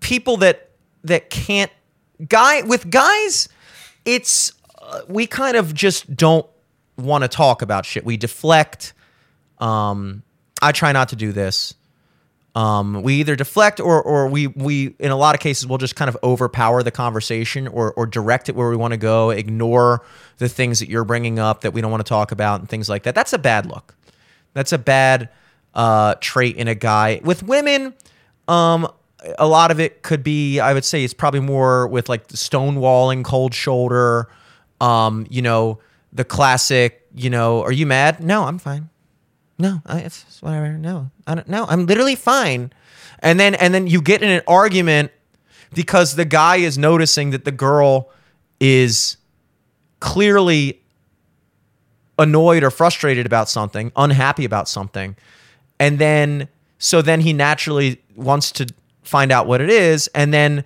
people that that can't guy with guys. It's we kind of just don't want to talk about shit. We deflect. Um, I try not to do this. Um, we either deflect or or we we in a lot of cases we'll just kind of overpower the conversation or or direct it where we want to go, ignore the things that you're bringing up that we don't want to talk about and things like that. That's a bad look. That's a bad uh, trait in a guy. With women, um, a lot of it could be I would say it's probably more with like stonewalling, cold shoulder. Um, you know, the classic, you know, are you mad? No, I'm fine. No, I, it's whatever. No, I don't. No, I'm literally fine. And then and then you get in an argument because the guy is noticing that the girl is clearly annoyed or frustrated about something, unhappy about something. And then so then he naturally wants to find out what it is and then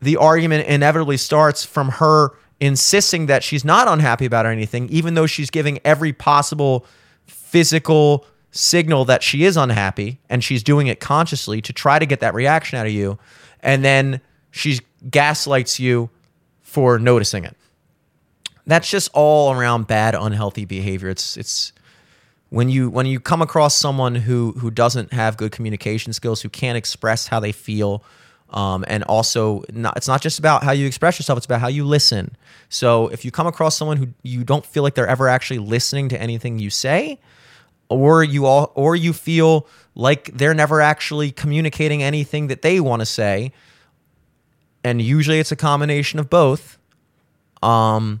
the argument inevitably starts from her insisting that she's not unhappy about anything, even though she's giving every possible physical signal that she is unhappy and she's doing it consciously to try to get that reaction out of you. And then she gaslights you for noticing it. That's just all around bad, unhealthy behavior. It's it's when you when you come across someone who who doesn't have good communication skills, who can't express how they feel, um, and also, not, it's not just about how you express yourself, it's about how you listen. So if you come across someone who you don't feel like they're ever actually listening to anything you say, or you all or you feel like they're never actually communicating anything that they want to say and usually it's a combination of both um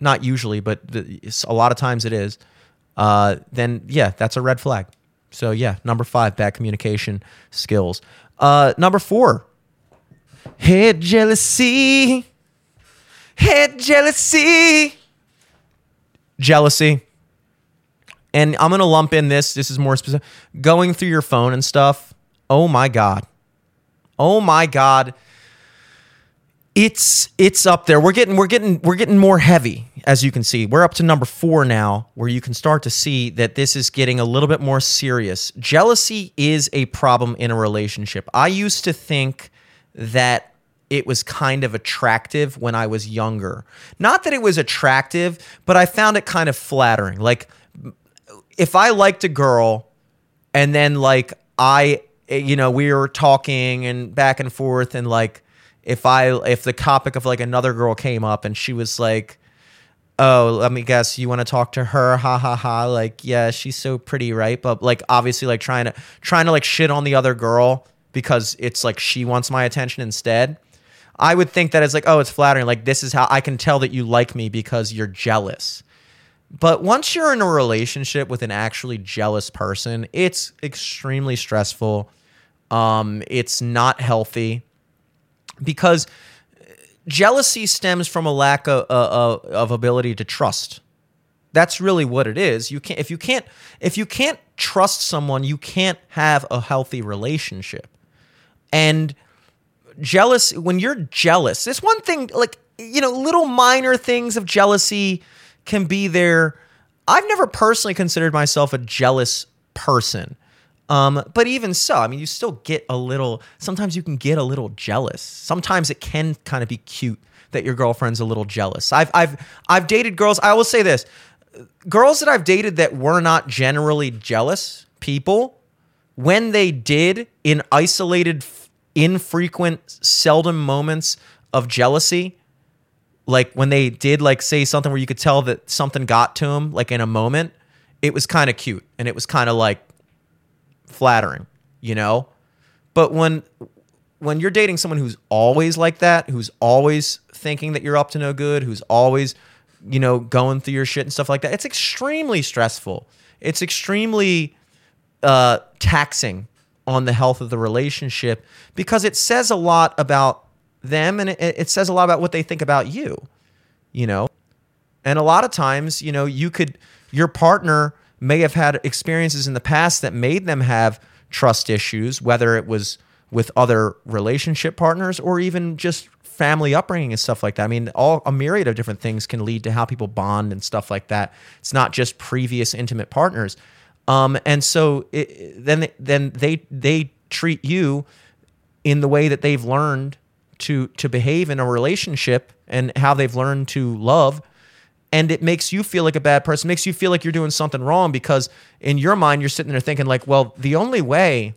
not usually but a lot of times it is uh then yeah that's a red flag so yeah number 5 bad communication skills uh number 4 head jealousy head jealousy jealousy and I'm gonna lump in this. This is more specific. Going through your phone and stuff. Oh my god. Oh my god. It's it's up there. We're getting we're getting we're getting more heavy as you can see. We're up to number 4 now where you can start to see that this is getting a little bit more serious. Jealousy is a problem in a relationship. I used to think that it was kind of attractive when I was younger. Not that it was attractive, but I found it kind of flattering. Like if I liked a girl and then like I you know we were talking and back and forth and like if I if the topic of like another girl came up and she was like oh let me guess you want to talk to her ha ha ha like yeah she's so pretty right but like obviously like trying to trying to like shit on the other girl because it's like she wants my attention instead I would think that it's like oh it's flattering like this is how I can tell that you like me because you're jealous but once you're in a relationship with an actually jealous person, it's extremely stressful. Um, it's not healthy because jealousy stems from a lack of, of, of ability to trust. That's really what it is. You can't if you can't if you can't trust someone, you can't have a healthy relationship. And jealous when you're jealous, it's one thing like you know little minor things of jealousy can be there. I've never personally considered myself a jealous person. Um, but even so, I mean, you still get a little, sometimes you can get a little jealous. Sometimes it can kind of be cute that your girlfriend's a little jealous. I've, I've, I've dated girls. I will say this girls that I've dated that were not generally jealous people, when they did in isolated, infrequent, seldom moments of jealousy, like when they did like say something where you could tell that something got to him like in a moment it was kind of cute and it was kind of like flattering you know? But when when you're dating someone who's always like that who's always thinking that you're up to no good who's always you know going through your shit and stuff like that it's extremely stressful. It's extremely uh taxing on the health of the relationship because it says a lot about them and it, it says a lot about what they think about you, you know? And a lot of times, you know, you could, your partner may have had experiences in the past that made them have trust issues, whether it was with other relationship partners or even just family upbringing and stuff like that. I mean, all a myriad of different things can lead to how people bond and stuff like that. It's not just previous intimate partners. Um, and so it, then then they they treat you in the way that they've learned to to behave in a relationship and how they've learned to love and it makes you feel like a bad person makes you feel like you're doing something wrong because in your mind you're sitting there thinking like well the only way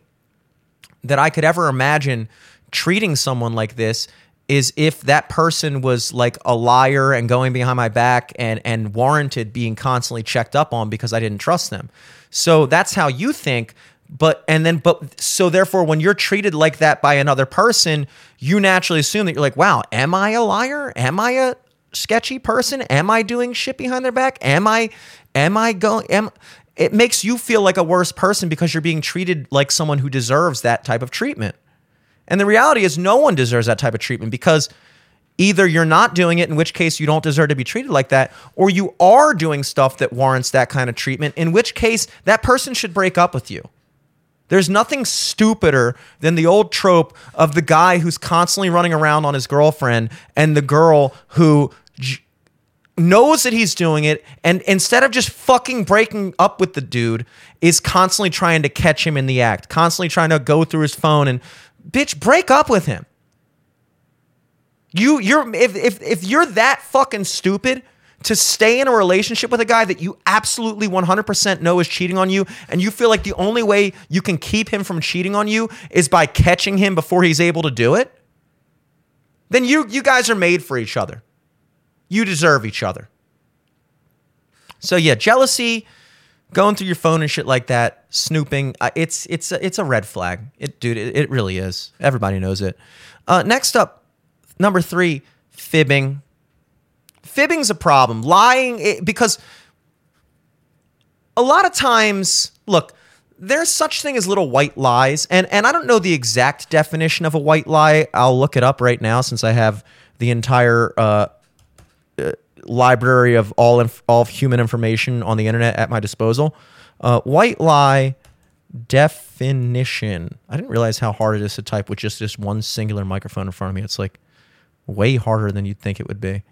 that I could ever imagine treating someone like this is if that person was like a liar and going behind my back and and warranted being constantly checked up on because I didn't trust them. So that's how you think, but and then but so therefore when you're treated like that by another person you naturally assume that you're like wow am i a liar? Am i a sketchy person? Am i doing shit behind their back? Am i am i going am it makes you feel like a worse person because you're being treated like someone who deserves that type of treatment. And the reality is no one deserves that type of treatment because either you're not doing it in which case you don't deserve to be treated like that or you are doing stuff that warrants that kind of treatment in which case that person should break up with you there's nothing stupider than the old trope of the guy who's constantly running around on his girlfriend and the girl who j- knows that he's doing it and instead of just fucking breaking up with the dude is constantly trying to catch him in the act, constantly trying to go through his phone and bitch break up with him. You you're if if if you're that fucking stupid, to stay in a relationship with a guy that you absolutely 100% know is cheating on you and you feel like the only way you can keep him from cheating on you is by catching him before he's able to do it, then you you guys are made for each other. You deserve each other. So yeah, jealousy going through your phone and shit like that, snooping, uh, it's it's a, it's a red flag. It, dude, it, it really is. Everybody knows it. Uh, next up, number three, fibbing. Fibbing's a problem. Lying it, because a lot of times, look, there's such thing as little white lies, and and I don't know the exact definition of a white lie. I'll look it up right now since I have the entire uh, uh, library of all inf- all human information on the internet at my disposal. Uh, white lie definition. I didn't realize how hard it is to type with just this one singular microphone in front of me. It's like way harder than you'd think it would be.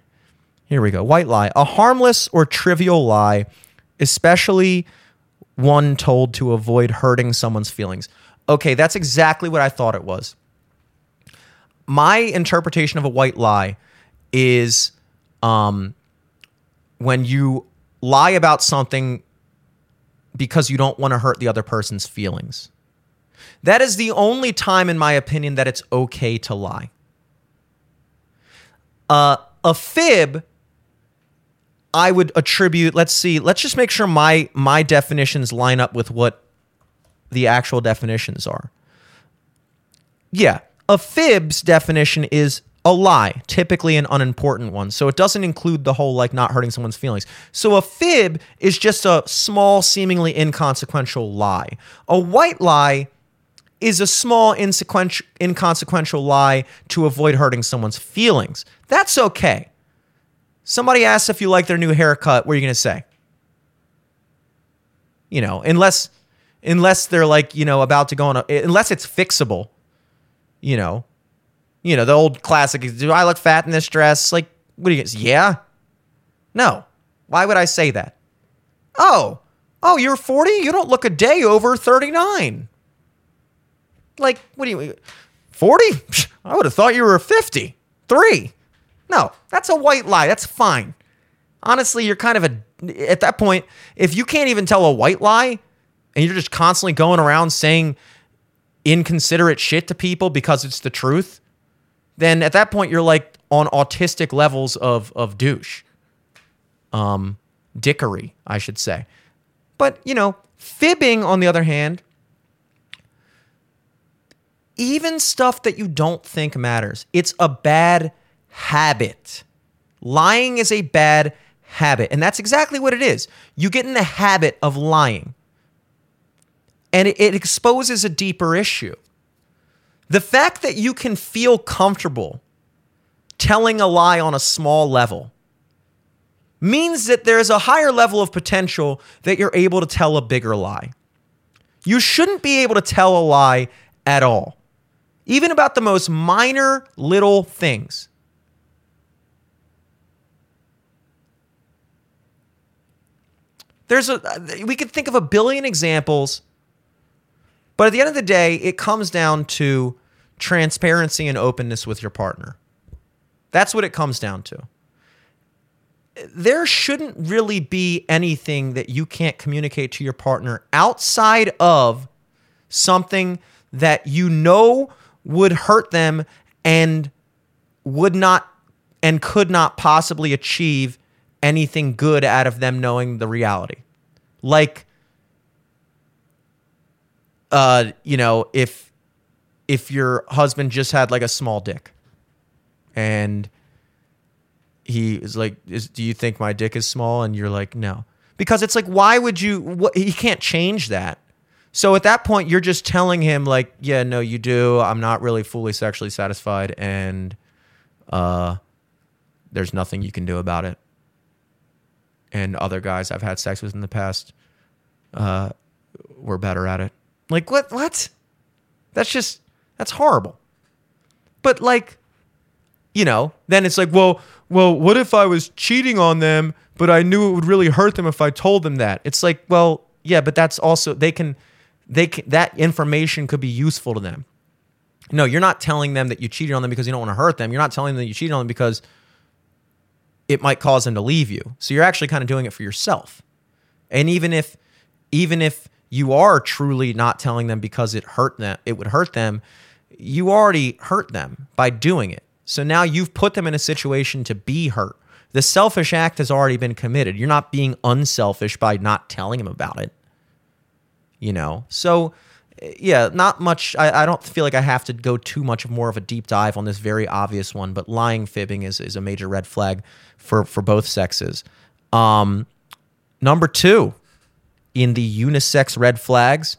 Here we go. White lie. A harmless or trivial lie, especially one told to avoid hurting someone's feelings. Okay, that's exactly what I thought it was. My interpretation of a white lie is um, when you lie about something because you don't want to hurt the other person's feelings. That is the only time, in my opinion, that it's okay to lie. Uh, a fib I would attribute. Let's see. Let's just make sure my my definitions line up with what the actual definitions are. Yeah, a fib's definition is a lie, typically an unimportant one. So it doesn't include the whole like not hurting someone's feelings. So a fib is just a small, seemingly inconsequential lie. A white lie is a small, inconsequential, inconsequential lie to avoid hurting someone's feelings. That's okay. Somebody asks if you like their new haircut, what are you going to say? You know, unless unless they're like, you know, about to go on a unless it's fixable, you know. You know, the old classic, do I look fat in this dress? Like, what do you say? Yeah. No. Why would I say that? Oh. Oh, you're 40? You don't look a day over 39. Like, what do you 40? [laughs] I would have thought you were 50. 3. No, that's a white lie. That's fine. Honestly, you're kind of a, at that point, if you can't even tell a white lie and you're just constantly going around saying inconsiderate shit to people because it's the truth, then at that point you're like on autistic levels of, of douche. Um, dickery, I should say. But, you know, fibbing, on the other hand, even stuff that you don't think matters, it's a bad habit. Lying is a bad habit. And that's exactly what it is. You get in the habit of lying, and it, it exposes a deeper issue. The fact that you can feel comfortable telling a lie on a small level means that there's a higher level of potential that you're able to tell a bigger lie. You shouldn't be able to tell a lie at all, even about the most minor little things. There's a we could think of a billion examples, but at the end of the day, it comes down to transparency and openness with your partner. That's what it comes down to. There shouldn't really be anything that you can't communicate to your partner outside of something that you know would hurt them and would not and could not possibly achieve anything good out of them knowing the reality. Like uh, you know, if if your husband just had like a small dick and he is like is, do you think my dick is small? And you're like no. Because it's like why would you what, he can't change that. So at that point you're just telling him like yeah no you do. I'm not really fully sexually satisfied and uh there's nothing you can do about it and other guys I've had sex with in the past uh, were better at it. Like what? What? That's just that's horrible. But like, you know, then it's like, well, well, what if I was cheating on them, but I knew it would really hurt them if I told them that? It's like, well, yeah, but that's also they can, they can that information could be useful to them. No, you're not telling them that you cheated on them because you don't want to hurt them. You're not telling them that you cheated on them because it might cause them to leave you. So you're actually kind of doing it for yourself. And even if even if you are truly not telling them because it hurt them, it would hurt them, you already hurt them by doing it. So now you've put them in a situation to be hurt. The selfish act has already been committed. You're not being unselfish by not telling him about it. You know? So, yeah, not much. I, I don't feel like I have to go too much more of a deep dive on this very obvious one, but lying, fibbing is, is a major red flag for, for both sexes. Um, number two in the unisex red flags,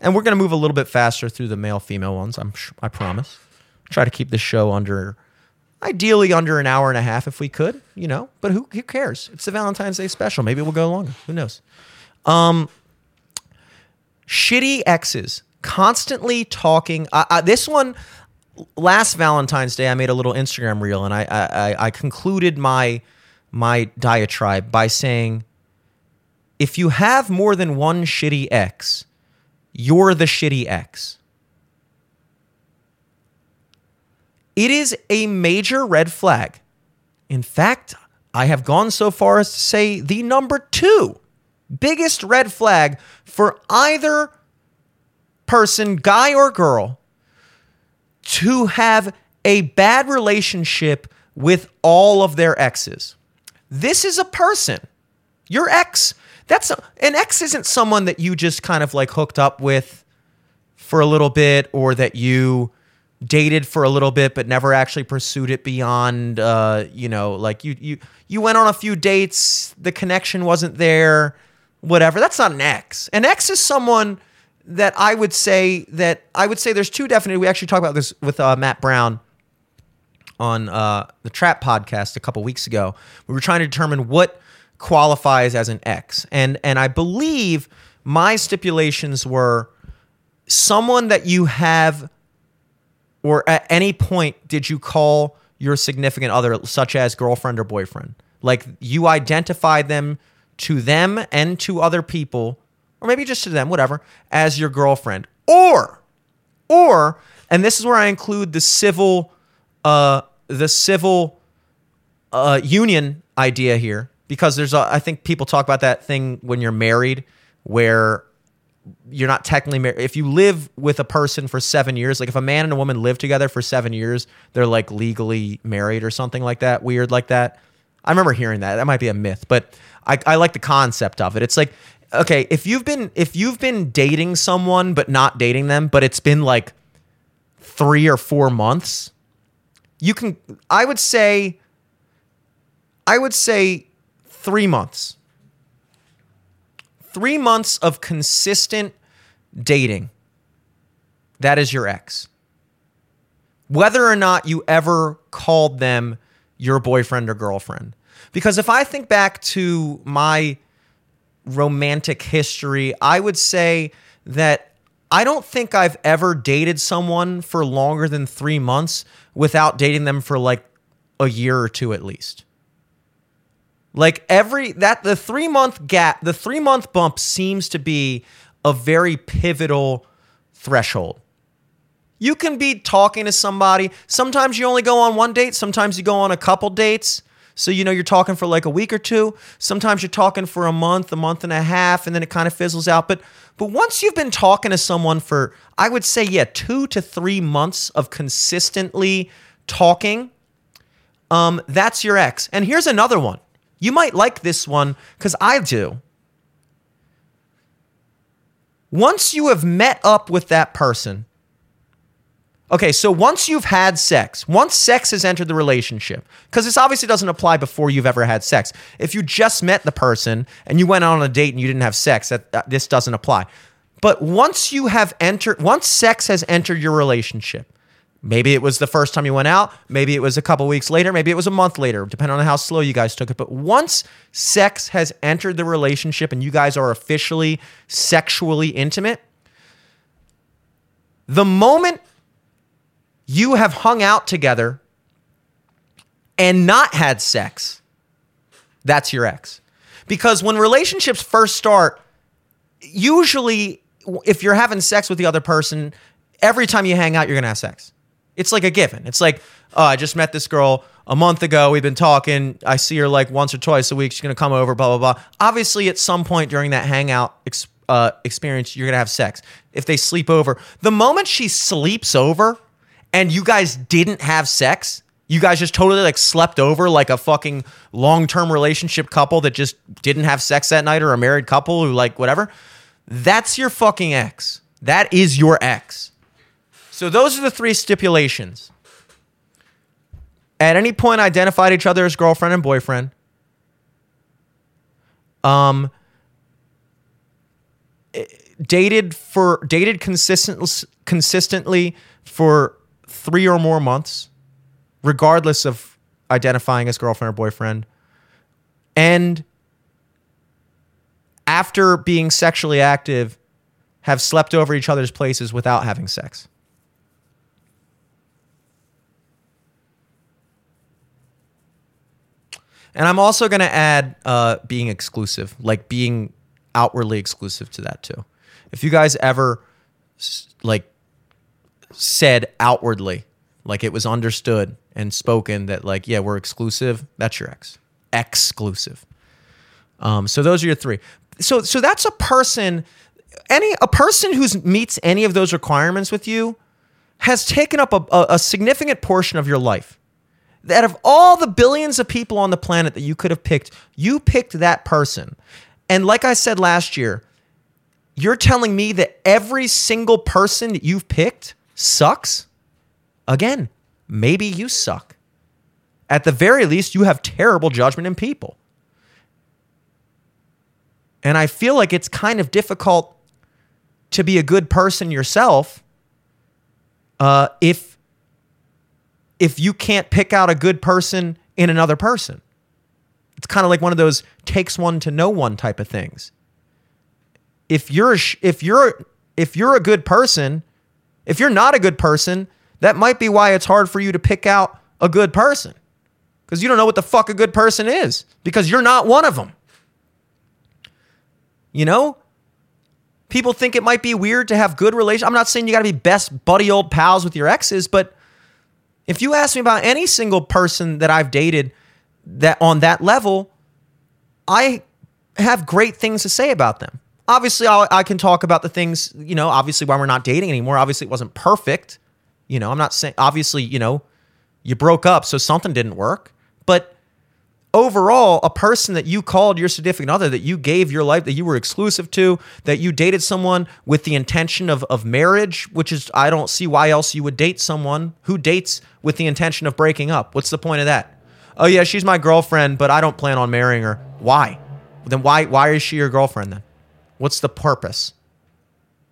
and we're going to move a little bit faster through the male female ones, I'm, I promise. Try to keep the show under Ideally under an hour and a half if we could, you know, but who, who cares? It's the Valentine's Day special. Maybe we'll go longer. Who knows? Um, shitty exes constantly talking. Uh, uh, this one, last Valentine's Day, I made a little Instagram reel and I, I, I concluded my, my diatribe by saying, if you have more than one shitty ex, you're the shitty ex. It is a major red flag. In fact, I have gone so far as to say the number two biggest red flag for either person, guy or girl, to have a bad relationship with all of their exes. This is a person. Your ex, that's a, an ex isn't someone that you just kind of like hooked up with for a little bit or that you dated for a little bit but never actually pursued it beyond uh, you know like you you you went on a few dates the connection wasn't there whatever. That's not an ex an ex is someone that i would say that i would say there's two definite we actually talked about this with uh, matt brown on uh, the trap podcast a couple weeks ago. We were trying to determine what qualifies as an ex and and i believe my stipulations were someone that you have or at any point did you call your significant other, such as girlfriend or boyfriend? Like you identify them to them and to other people, or maybe just to them, whatever, as your girlfriend. Or, or, and this is where I include the civil, uh, the civil uh, union idea here, because there's, a, I think people talk about that thing when you're married, where you're not technically married. If you live with a person for seven years, like if a man and a woman live together for seven years, they're like legally married or something like that, weird like that. I remember hearing that. That might be a myth, but I, I like the concept of it. It's like, okay, if you've been if you've been dating someone but not dating them, but it's been like three or four months, you can I would say I would say three months three months of consistent dating, that is your ex. Whether or not you ever called them your boyfriend or girlfriend. Because if I think back to my romantic history, I would say that I don't think I've ever dated someone for longer than three months without dating them for like a year or two at least. Like every that the three month gap, the three month bump seems to be a very pivotal threshold. You can be talking to somebody. Sometimes you only go on one date, sometimes you go on a couple dates. So, you know, you're talking for like a week or two. Sometimes you're talking for a month, a month and a half, and then it kind of fizzles out. But but once you've been talking to someone for, I would say, yeah, two to three months of consistently talking, um, that's your ex. And here's another one. You might like this one because I do. Once you have met up with that person, okay, so once you've had sex, once sex has entered the relationship, because this obviously doesn't apply before you've ever had sex. If you just met the person and you went on a date and you didn't have sex, that, that this doesn't apply. But once you have entered, once sex has entered your relationship, Maybe it was the first time you went out. Maybe it was a couple weeks later. Maybe it was a month later, depending on how slow you guys took it. But once sex has entered the relationship and you guys are officially sexually intimate, the moment you have hung out together and not had sex, that's your ex. Because when relationships first start, usually if you're having sex with the other person, every time you hang out, you're going to have sex. It's like a given. It's like, oh, I just met this girl a month ago. We've been talking. I see her like once or twice a week. She's going to come over, blah, blah, blah. Obviously, at some point during that hangout ex- uh, experience, you're going to have sex. If they sleep over, the moment she sleeps over and you guys didn't have sex, You guys just totally like slept over like a fucking long term relationship couple that just didn't have sex that night or a married couple who like whatever. That's your fucking ex. That is your ex. So those are the three stipulations. At any point, identified each other as girlfriend and boyfriend. Um, eh, dated for dated consistent consistently for three or more months, regardless of identifying as girlfriend or boyfriend, and after being sexually active, have slept over each other's places without having sex. And I'm also going to add uh, being exclusive, like being outwardly exclusive to that too. If you guys ever like said outwardly, like it was understood and spoken that like yeah we're exclusive, that's your ex, exclusive. Um, so those are your three. So so that's a person, any a person who meets any of those requirements with you has taken up a, a, a significant portion of your life out of all the billions of people on the planet that you could have picked, you picked that person. And like I said last year, you're telling me that every single person that you've picked sucks? Again, maybe you suck. At the very least, you have terrible judgment in people. And I feel like it's kind of difficult to be a good person yourself uh, if if you can't pick out a good person in another person. It's kind of like one of those takes one to know one type of things. If you're if you're if you're a good person, if you're not a good person, that might be why it's hard for you to pick out a good person. Cuz you don't know what the fuck a good person is because you're not one of them. You know? People think it might be weird to have good relations. I'm not saying you got to be best buddy old pals with your exes, but if you ask me about any single person that I've dated that on that level, I have great things to say about them. Obviously, I'll, i can talk about the things, you know, obviously why we're not dating anymore. Obviously, it wasn't perfect. You know, I'm not saying, obviously, you know, you broke up, so something didn't work. But overall, a person that you called your significant other, that you gave your life, that you were exclusive to, that you dated someone with the intention of, of marriage, which is, I don't see why else you would date someone who dates with the intention of breaking up. What's the point of that? Oh, yeah, she's my girlfriend, but I don't plan on marrying her. Why? Then why, why is she your girlfriend then? What's the purpose?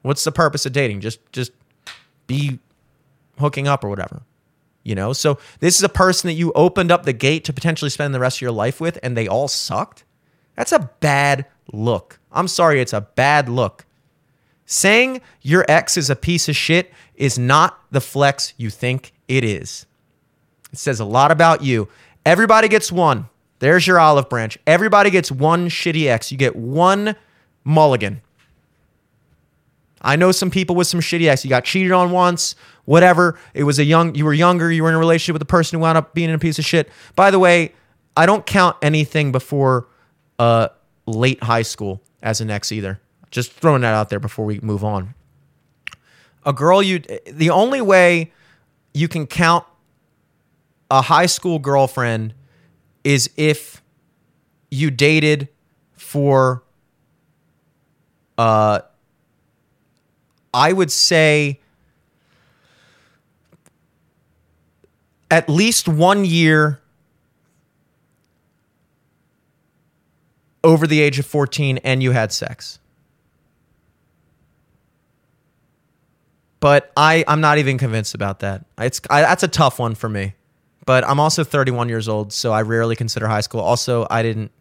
What's the purpose of dating? Just, just be hooking up or whatever you know? So this is a person that you opened up the gate to potentially spend the rest of your life with and they all sucked? That's a bad look. I'm sorry it's a bad look. Saying your ex is a piece of shit is not the flex you think it is. It says a lot about you. Everybody gets one. There's your olive branch. Everybody gets one shitty ex. You get one mulligan I know some people with some shitty ex. You got cheated on once, whatever. It was a young, you were younger, you were in a relationship with a person who wound up being a piece of shit. By the way, I don't count anything before uh, late high school as an ex either. Just throwing that out there before we move on. A girl you, the only way you can count a high school girlfriend is if you dated for uh I would say at least one year over the age of 14 and you had sex. But I, I'm not even convinced about that. It's I, that's a tough one for me. But I'm also 31 years old, so I rarely consider high school. Also, I didn't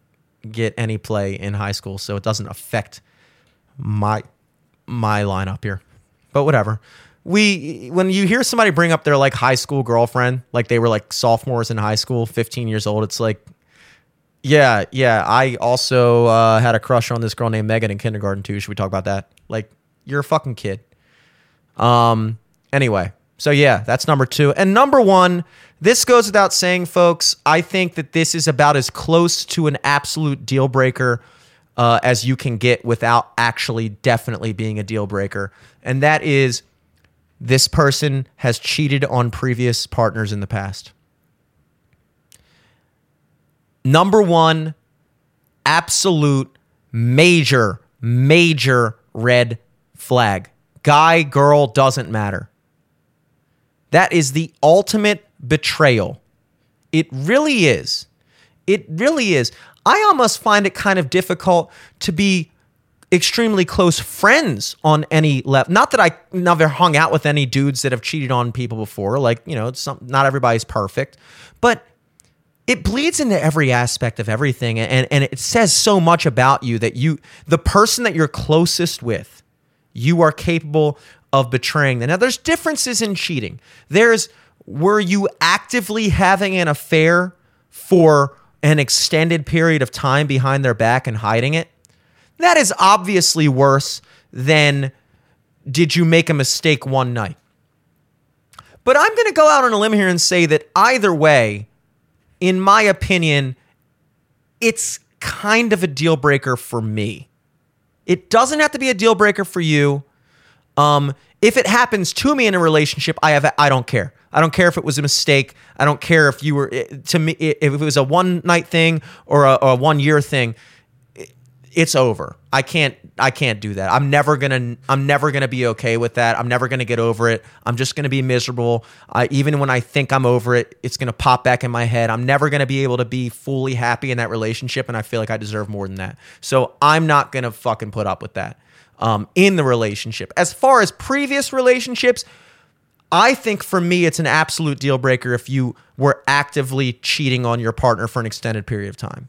get any play in high school, so it doesn't affect my my lineup here. But whatever. We when you hear somebody bring up their like high school girlfriend, like they were like sophomores in high school, 15 years old, it's like yeah, yeah. I also uh, had a crush on this girl named Megan in kindergarten too. Should we talk about that? Like, you're a fucking kid. Um. Anyway, so yeah, that's number two. And number one, this goes without saying, folks. I think that this is about as close to an absolute deal breaker uh, as you can get without actually definitely being a deal breaker. And that is this person has cheated on previous partners in the past. Number one, absolute major, major red flag. Guy, girl, doesn't matter. That is the ultimate betrayal. It really is. It really is. I almost find it kind of difficult to be extremely close friends on any level. Not that I never hung out with any dudes that have cheated on people before. Like, you know, some, not everybody's perfect, but it bleeds into every aspect of everything. And, and it says so much about you that you, the person that you're closest with, you are capable of betraying them. Now, there's differences in cheating. There's, were you actively having an affair for an extended period of time behind their back and hiding it? That is obviously worse than did you make a mistake one night. But I'm going to go out on a limb here and say that either way, in my opinion, it's kind of a deal breaker for me. It doesn't have to be a deal breaker for you. Um, if it happens to me in a relationship, I have I don't care. I don't care if it was a mistake. I don't care if you were to me if it was a one night thing or a, a one year thing it's over. I can't I can't do that. I'm never to I'm never to be okay with that. I'm never to get over it. I'm just to be miserable. Even when I think I'm over it, it's to pop back in my head. I'm never to be able to be fully happy in that relationship and I feel like I deserve more than that. So I'm not to fucking put up with that. Um, in the relationship. As far as previous relationships, I think for me, it's an absolute deal breaker if you were actively cheating on your partner for an extended period of time.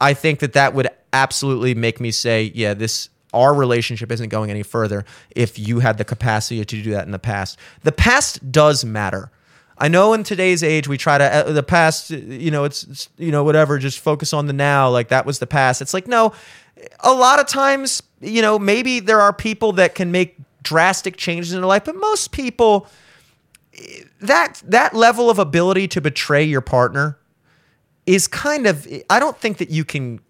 I think that that would absolutely make me say, yeah, this our relationship isn't going any further if you had the capacity to do that in the past. The past does matter. I know in today's age we try to uh, the past, you know, it's, it's you know whatever, just focus on the now. Like that was the past. It's like no, a lot of times, you know, maybe there are people that can make drastic changes in their life, but most people that that level of ability to betray your partner is kind of I don't think that you can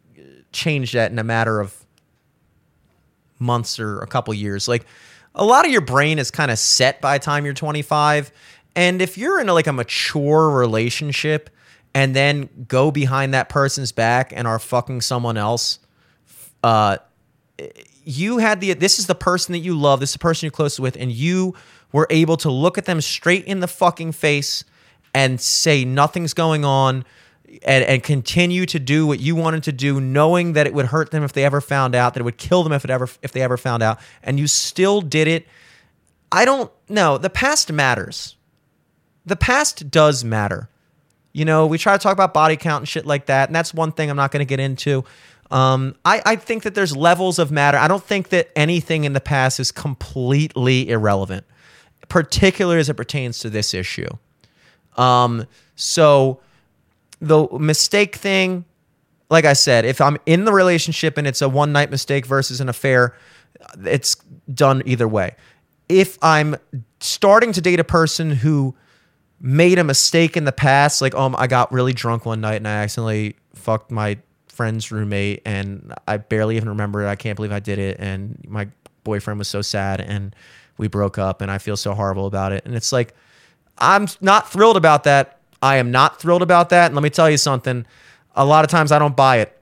change that in a matter of months or a couple years. Like a lot of your brain is kind of set by the time you're 25 and if you're in a, like a mature relationship and then go behind that person's back and are fucking someone else uh you had the this is the person that you love, this is the person you're close with and you were able to look at them straight in the fucking face and say nothing's going on and, and continue to do what you wanted to do, knowing that it would hurt them if they ever found out, that it would kill them if it ever if they ever found out, and you still did it. I don't know. The past matters. The past does matter. You know, we try to talk about body count and shit like that, and that's one thing I'm not going to get into. Um, I, I think that there's levels of matter. I don't think that anything in the past is completely irrelevant, particularly as it pertains to this issue. Um, so the mistake thing, like I said, if I'm in the relationship and it's a one night mistake versus an affair, it's done either way. If I'm starting to date a person who made a mistake in the past, like, oh, I got really drunk one night and I accidentally fucked my friend's roommate and I barely even remember it. I can't believe I did it. And my boyfriend was so sad and we broke up and I feel so horrible about it. And it's like, I'm not thrilled about that I am not thrilled about that. And let me tell you something a lot of times I don't buy it.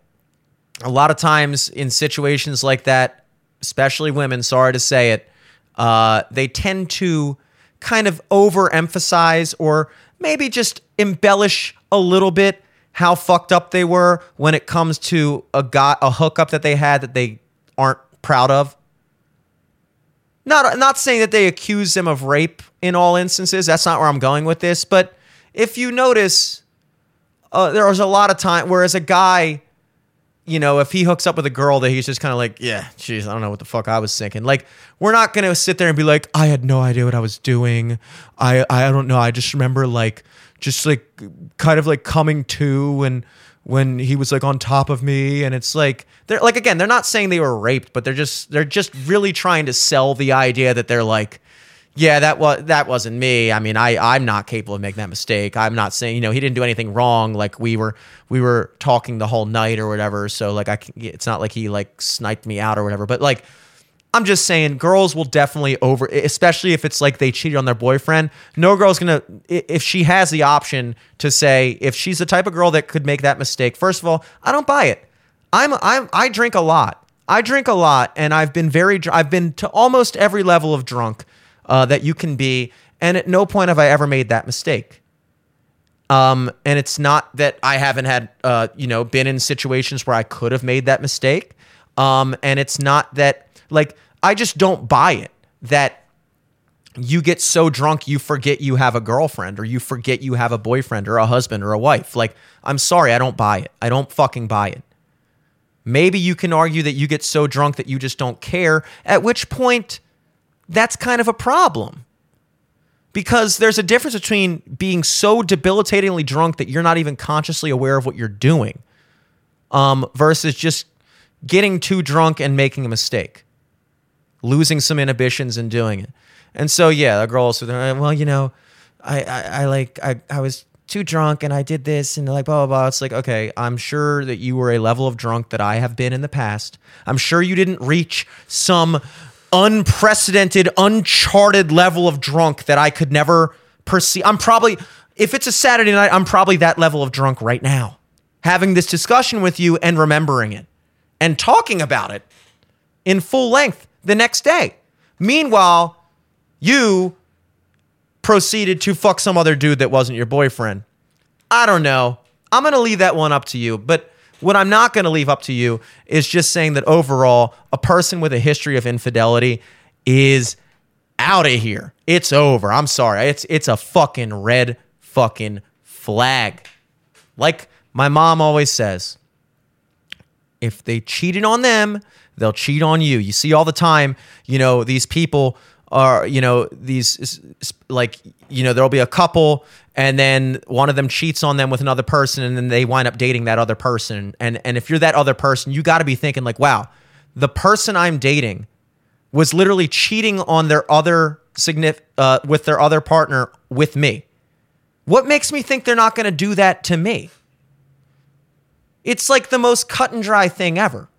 A lot of times in situations like that, especially women, sorry to say it, uh, they tend to kind of overemphasize or maybe just embellish a little bit how fucked up they were when it comes to a guy a hookup that they had that they aren't proud of. Not not saying that they accuse them of rape in all instances. That's not where I'm going with this, but if you notice, uh, there was a lot of time. Whereas a guy, you know, if he hooks up with a girl, that he's just kind of like, yeah, jeez, I don't know what the fuck I was thinking. Like, we're not gonna sit there and be like, I had no idea what I was doing. I I don't know. I just remember like, just like, kind of like coming to when when he was like on top of me and it's like they're like again they're not saying they were raped but they're just they're just really trying to sell the idea that they're like yeah, that was that wasn't me. I mean, I I'm not capable of making that mistake. I'm not saying you know he didn't do anything wrong. Like we were we were talking the whole night or whatever. So like I it's not like he like sniped me out or whatever. But like I'm just saying, girls will definitely over, especially if it's like they cheated on their boyfriend. No girl's gonna, if she has the option to say, if she's the type of girl that could make that mistake. First of all, I don't buy it. I'm, I'm, I drink a lot. I drink a lot, and I've been very, I've been to almost every level of drunk uh, that you can be, and at no point have I ever made that mistake. Um, and it's not that I haven't had, uh, you know, been in situations where I could have made that mistake. Um, and it's not that like I just don't buy it that you get so drunk you forget you have a girlfriend or you forget you have a boyfriend or a husband or a wife. Like I'm sorry, I don't buy it. I don't fucking buy it. Maybe you can argue that you get so drunk that you just don't care, at which point that's kind of a problem because there's a difference between being so debilitatingly drunk that you're not even consciously aware of what you're doing um, versus just getting too drunk and making a mistake, losing some inhibitions and doing it. And so, yeah, the girl said, well, you know, I, I, I like, I, I was too drunk and I did this and like blah, blah, blah. It's like, okay, I'm sure that you were a level of drunk that I have been in the past. I'm sure you didn't reach some unprecedented, uncharted level of drunk that I could never perceive. I'm probably, if it's a Saturday night, I'm probably that level of drunk right now, having this discussion with you and remembering it and talking about it in full length the next day. Meanwhile, you proceeded to fuck some other dude that wasn't your boyfriend. I don't know. I'm going to leave that one up to you. But what I'm not going to leave up to you is just saying that overall, a person with a history of infidelity is out of here. It's over. I'm sorry. It's it's a fucking red fucking flag. Like my mom always says, if they cheated on them, they'll cheat on you. You see all the time, you know, these people are, you know, these like, you know, there'll be a couple and then one of them cheats on them with another person and then they wind up dating that other person. And and if you're that other person, you got to be thinking like, wow, the person I'm dating was literally cheating on their other signif- uh, with their other partner with me. What makes me think they're not going to do that to me? It's like the most cut and dry thing ever.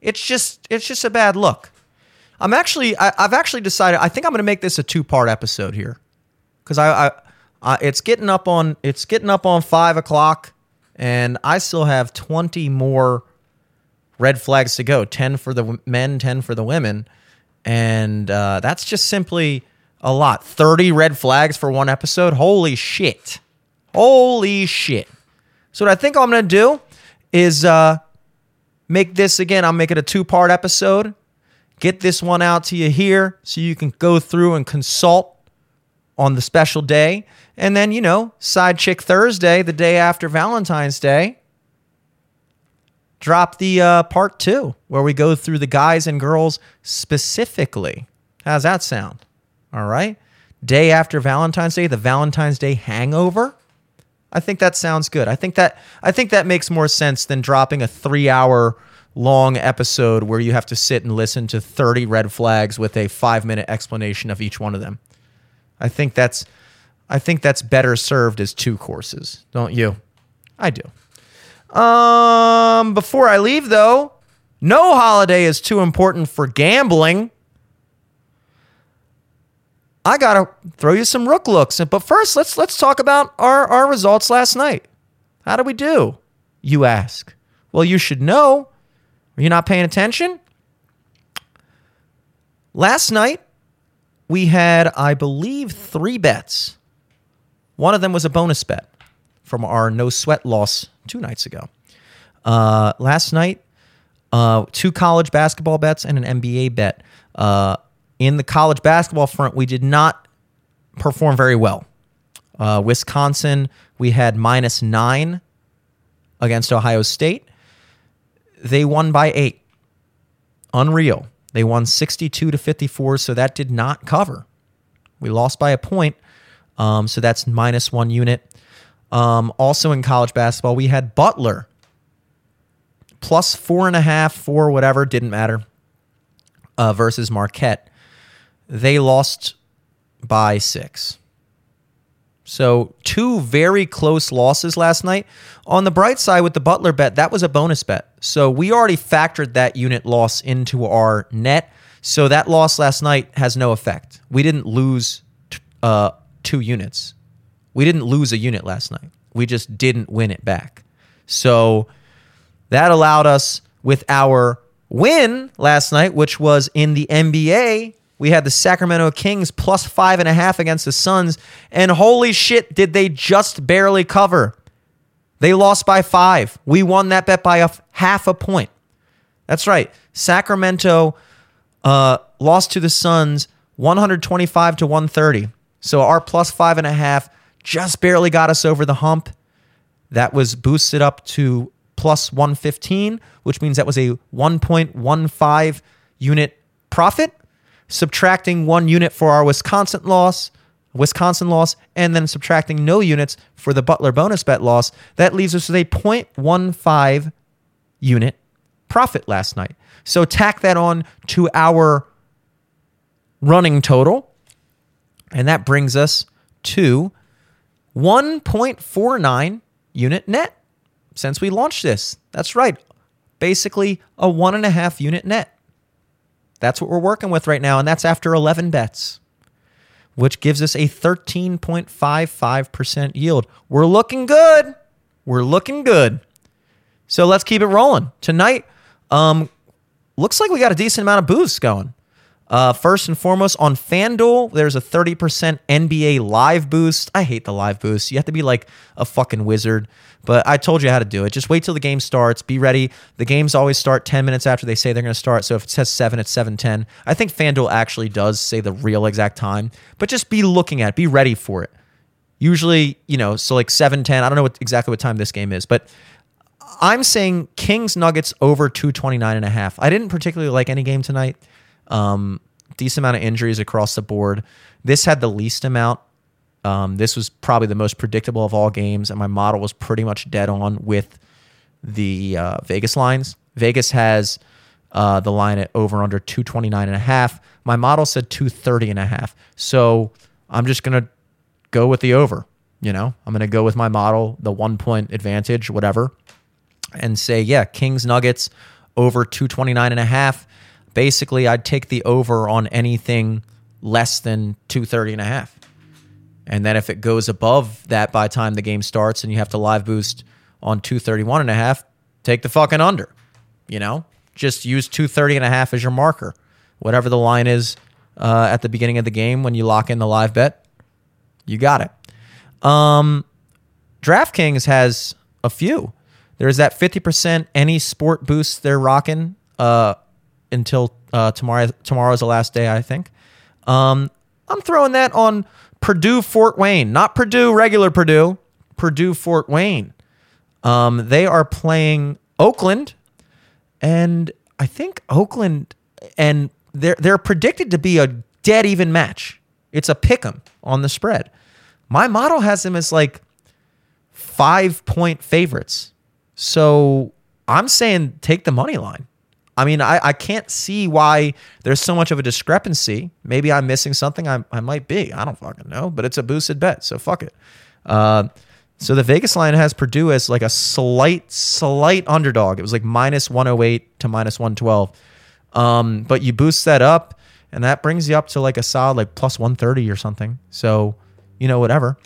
It's just it's just a bad look. I'm actually I, have actually decided I think I'm going to make this a two part episode here. Because I, I, I it's getting up on it's getting up on five o'clock and I still have 20 more red flags to go. 10 for the men 10 for the women. And uh, that's just simply a lot. 30 red flags for one episode? Holy shit. Holy shit. So what i think i'm gonna do is uh, make this again. I'll make it a two part episode. Get this one out to you here so you can go through and consult on the special day. And then, you know, Side Chick Thursday, the day after Valentine's Day, drop the uh, part two where we go through the guys and girls specifically. How's that sound? All right. Day after Valentine's Day, the Valentine's Day hangover. I think that sounds good. I think that I think that makes more sense than dropping a 3-hour long episode where you have to sit and listen to 30 red flags with a 5-minute explanation of each one of them. I think that's I think that's better served as two courses, don't you? I do. Um before I leave though, no holiday is too important for gambling. I gotta throw you some rook looks. But first, let's let's talk about our, our results last night. How did we do? You ask. Well, you should know. Are you not paying attention? Last night, we had, I believe, three bets. One of them was a bonus bet from our no sweat loss two nights ago. Uh, last night, uh, two college basketball bets and an NBA bet. Uh, in the college basketball front, we did not perform very well. Uh, Wisconsin, we had minus nine against Ohio State. They won by eight. Unreal. They won 62 to 54, so that did not cover. We lost by a point, um, so that's minus one unit. Um, also in college basketball, we had Butler plus four and a half, four, whatever, didn't matter, uh, versus Marquette. They lost by six. So, two very close losses last night. On the bright side, with the Butler bet, that was a bonus bet. So, we already factored that unit loss into our net. So, that loss last night has no effect. We didn't lose uh, two units. We didn't lose a unit last night. We just didn't win it back. So, that allowed us with our win last night, which was in the NBA we had the Sacramento Kings plus five and a half against the Suns. And holy shit, did they just barely cover? They lost by five. We won that bet by half a point. That's right. Sacramento uh, lost to the Suns 125 to 130. So our plus five and a half just barely got us over the hump. That was boosted up to plus 115, which means that was a 1.15 unit profit subtracting one unit for our Wisconsin loss, Wisconsin loss, and then subtracting no units for the Butler bonus bet loss. That leaves us with a 0.15 unit profit last night. So tack that on to our running total, and that brings us to 1.49 unit net since we launched this. That's right. Basically, a one and a half unit net. That's what we're working with right now, and that's after 11 bets, which gives us a 13.55% yield. We're looking good. We're looking good. So let's keep it rolling. Tonight, um, looks like we got a decent amount of boosts going. Uh, first and foremost, on FanDuel, there's a 30% NBA live boost. I hate the live boost. You have to be like a fucking wizard. But I told you how to do it. Just wait till the game starts. Be ready. The games always start 10 minutes after they say they're going to start. So if it says 7, it's 7:10. I think FanDuel actually does say the real exact time. But just be looking at it. Be ready for it. Usually, you know, so like 7:10. I don't know what, exactly what time this game is, but I'm saying Kings Nuggets over 229 and a half. I didn't particularly like any game tonight. Um, decent amount of injuries across the board. This had the least amount. Um, this was probably the most predictable of all games, and my model was pretty much dead on with the uh, Vegas lines. Vegas has uh, the line at over under 229 and a half. My model said 230 and a half. So I'm just going to go with the over. You know, I'm going to go with my model, the one point advantage, whatever, and say, yeah, Kings Nuggets over 229 and a half basically I'd take the over on anything less than 230 and a half. And then if it goes above that by time the game starts and you have to live boost on 231 and a half, take the fucking under. You know, just use 230 and a half as your marker. Whatever the line is uh, at the beginning of the game when you lock in the live bet, you got it. Um, DraftKings has a few. There's that 50% any sport boost they're rocking. Uh, until uh, tomorrow. Tomorrow's the last day, I think. Um, I'm throwing that on Purdue Fort Wayne, not Purdue regular Purdue, Purdue Fort Wayne. Um, they are playing Oakland, and I think Oakland and they're they're predicted to be a dead even match. It's a pick 'em on the spread. My model has them as like five point favorites. So I'm saying take the money line. I mean, I, I can't see why there's so much of a discrepancy. Maybe I'm missing something. I, I might be. I don't fucking know, but it's a boosted bet, so fuck it. Uh, so the Vegas line has Purdue as like a slight, slight underdog. It was like minus 108 to minus 112. Um, but you boost that up, and that brings you up to like a solid like plus 130 or something. So, you know, whatever.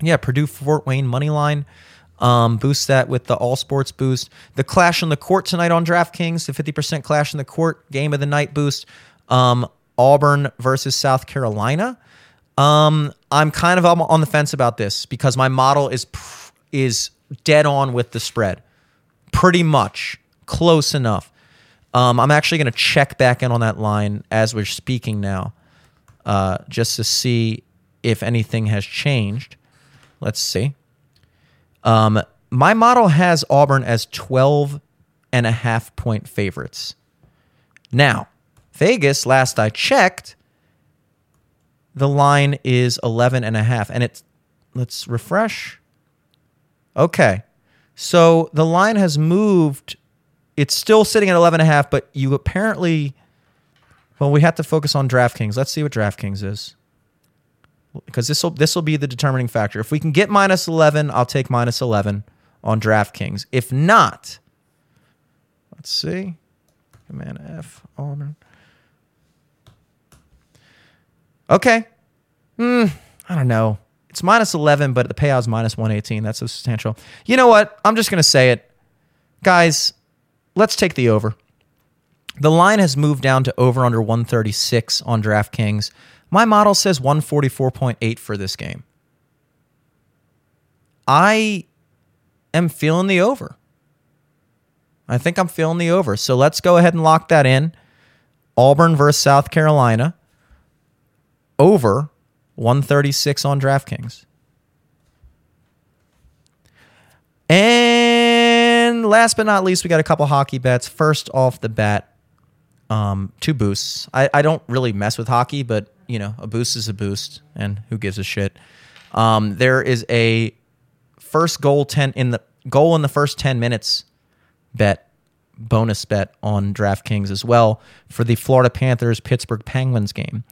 Yeah, Purdue Fort Wayne money line. Um, boost that with the All Sports boost. The Clash on the Court tonight on DraftKings, the 50% Clash on the Court game of the night boost. Um, Auburn versus South Carolina. Um, I'm kind of on the fence about this because my model is is dead on with the spread, pretty much close enough. Um, I'm actually going to check back in on that line as we're speaking now, uh, just to see if anything has changed. Let's see. Um, my model has Auburn as 12 and a half point favorites. Now, Vegas, last I checked, the line is 11 and a half. And it's, let's refresh. Okay. So the line has moved. It's still sitting at 11 and a half, but you apparently, well, we have to focus on DraftKings. Let's see what DraftKings is. Because this will this will be the determining factor. If we can get minus 11, I'll take minus 11 on DraftKings. If not, let's see. Command F Auburn. Okay. Hmm. I don't know. It's minus 11, but the payout's minus 118. That's substantial. You know what? I'm just going to say it. Guys, let's take the over. The line has moved down to over under 136 on DraftKings. My model says 144.8 for this game. I am feeling the over. I think I'm feeling the over. So let's go ahead and lock that in. Auburn versus South Carolina. Over 136 on DraftKings. And last but not least, we got a couple hockey bets. First off the bat, um, two boosts. I, I don't really mess with hockey, but you know, a boost is a boost, and who gives a shit? Um, there is a first goal ten in the goal in the first ten minutes bet bonus bet on DraftKings as well for the Florida Panthers Pittsburgh Penguins game.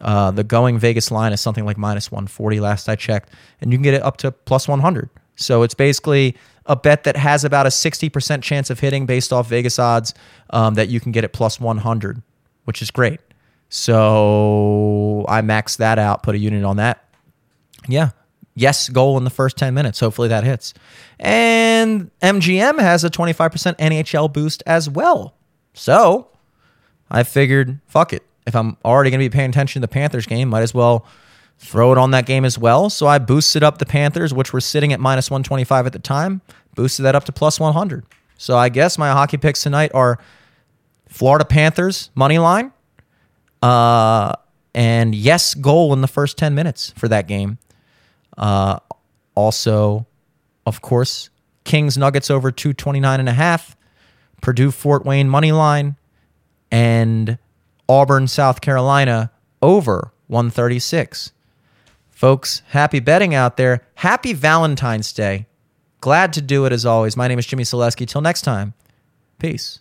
Uh, the going Vegas line is something like minus 140 last I checked, and you can get it up to plus 100. So it's basically a bet that has about a 60% chance of hitting based off Vegas odds um, that you can get at plus 100, which is great. So I maxed that out, put a unit on that. Yeah. Yes, goal in the first 10 minutes. Hopefully that hits. And MGM has a 25% NHL boost as well. So I figured, fuck it. If I'm already going to be paying attention to the Panthers game, might as well throw it on that game as well. So I boosted up the Panthers, which were sitting at minus 125 at the time, boosted that up to plus 100. So I guess my hockey picks tonight are Florida Panthers money line, uh, and yes, goal in the first 10 minutes for that game. Uh, also, of course, Kings Nuggets over 229 and a half, Purdue Fort Wayne money line, and Auburn South Carolina over 136. Folks, happy betting out there. Happy Valentine's Day. Glad to do it as always. My name is Jimmy Selesky. Till next time, peace.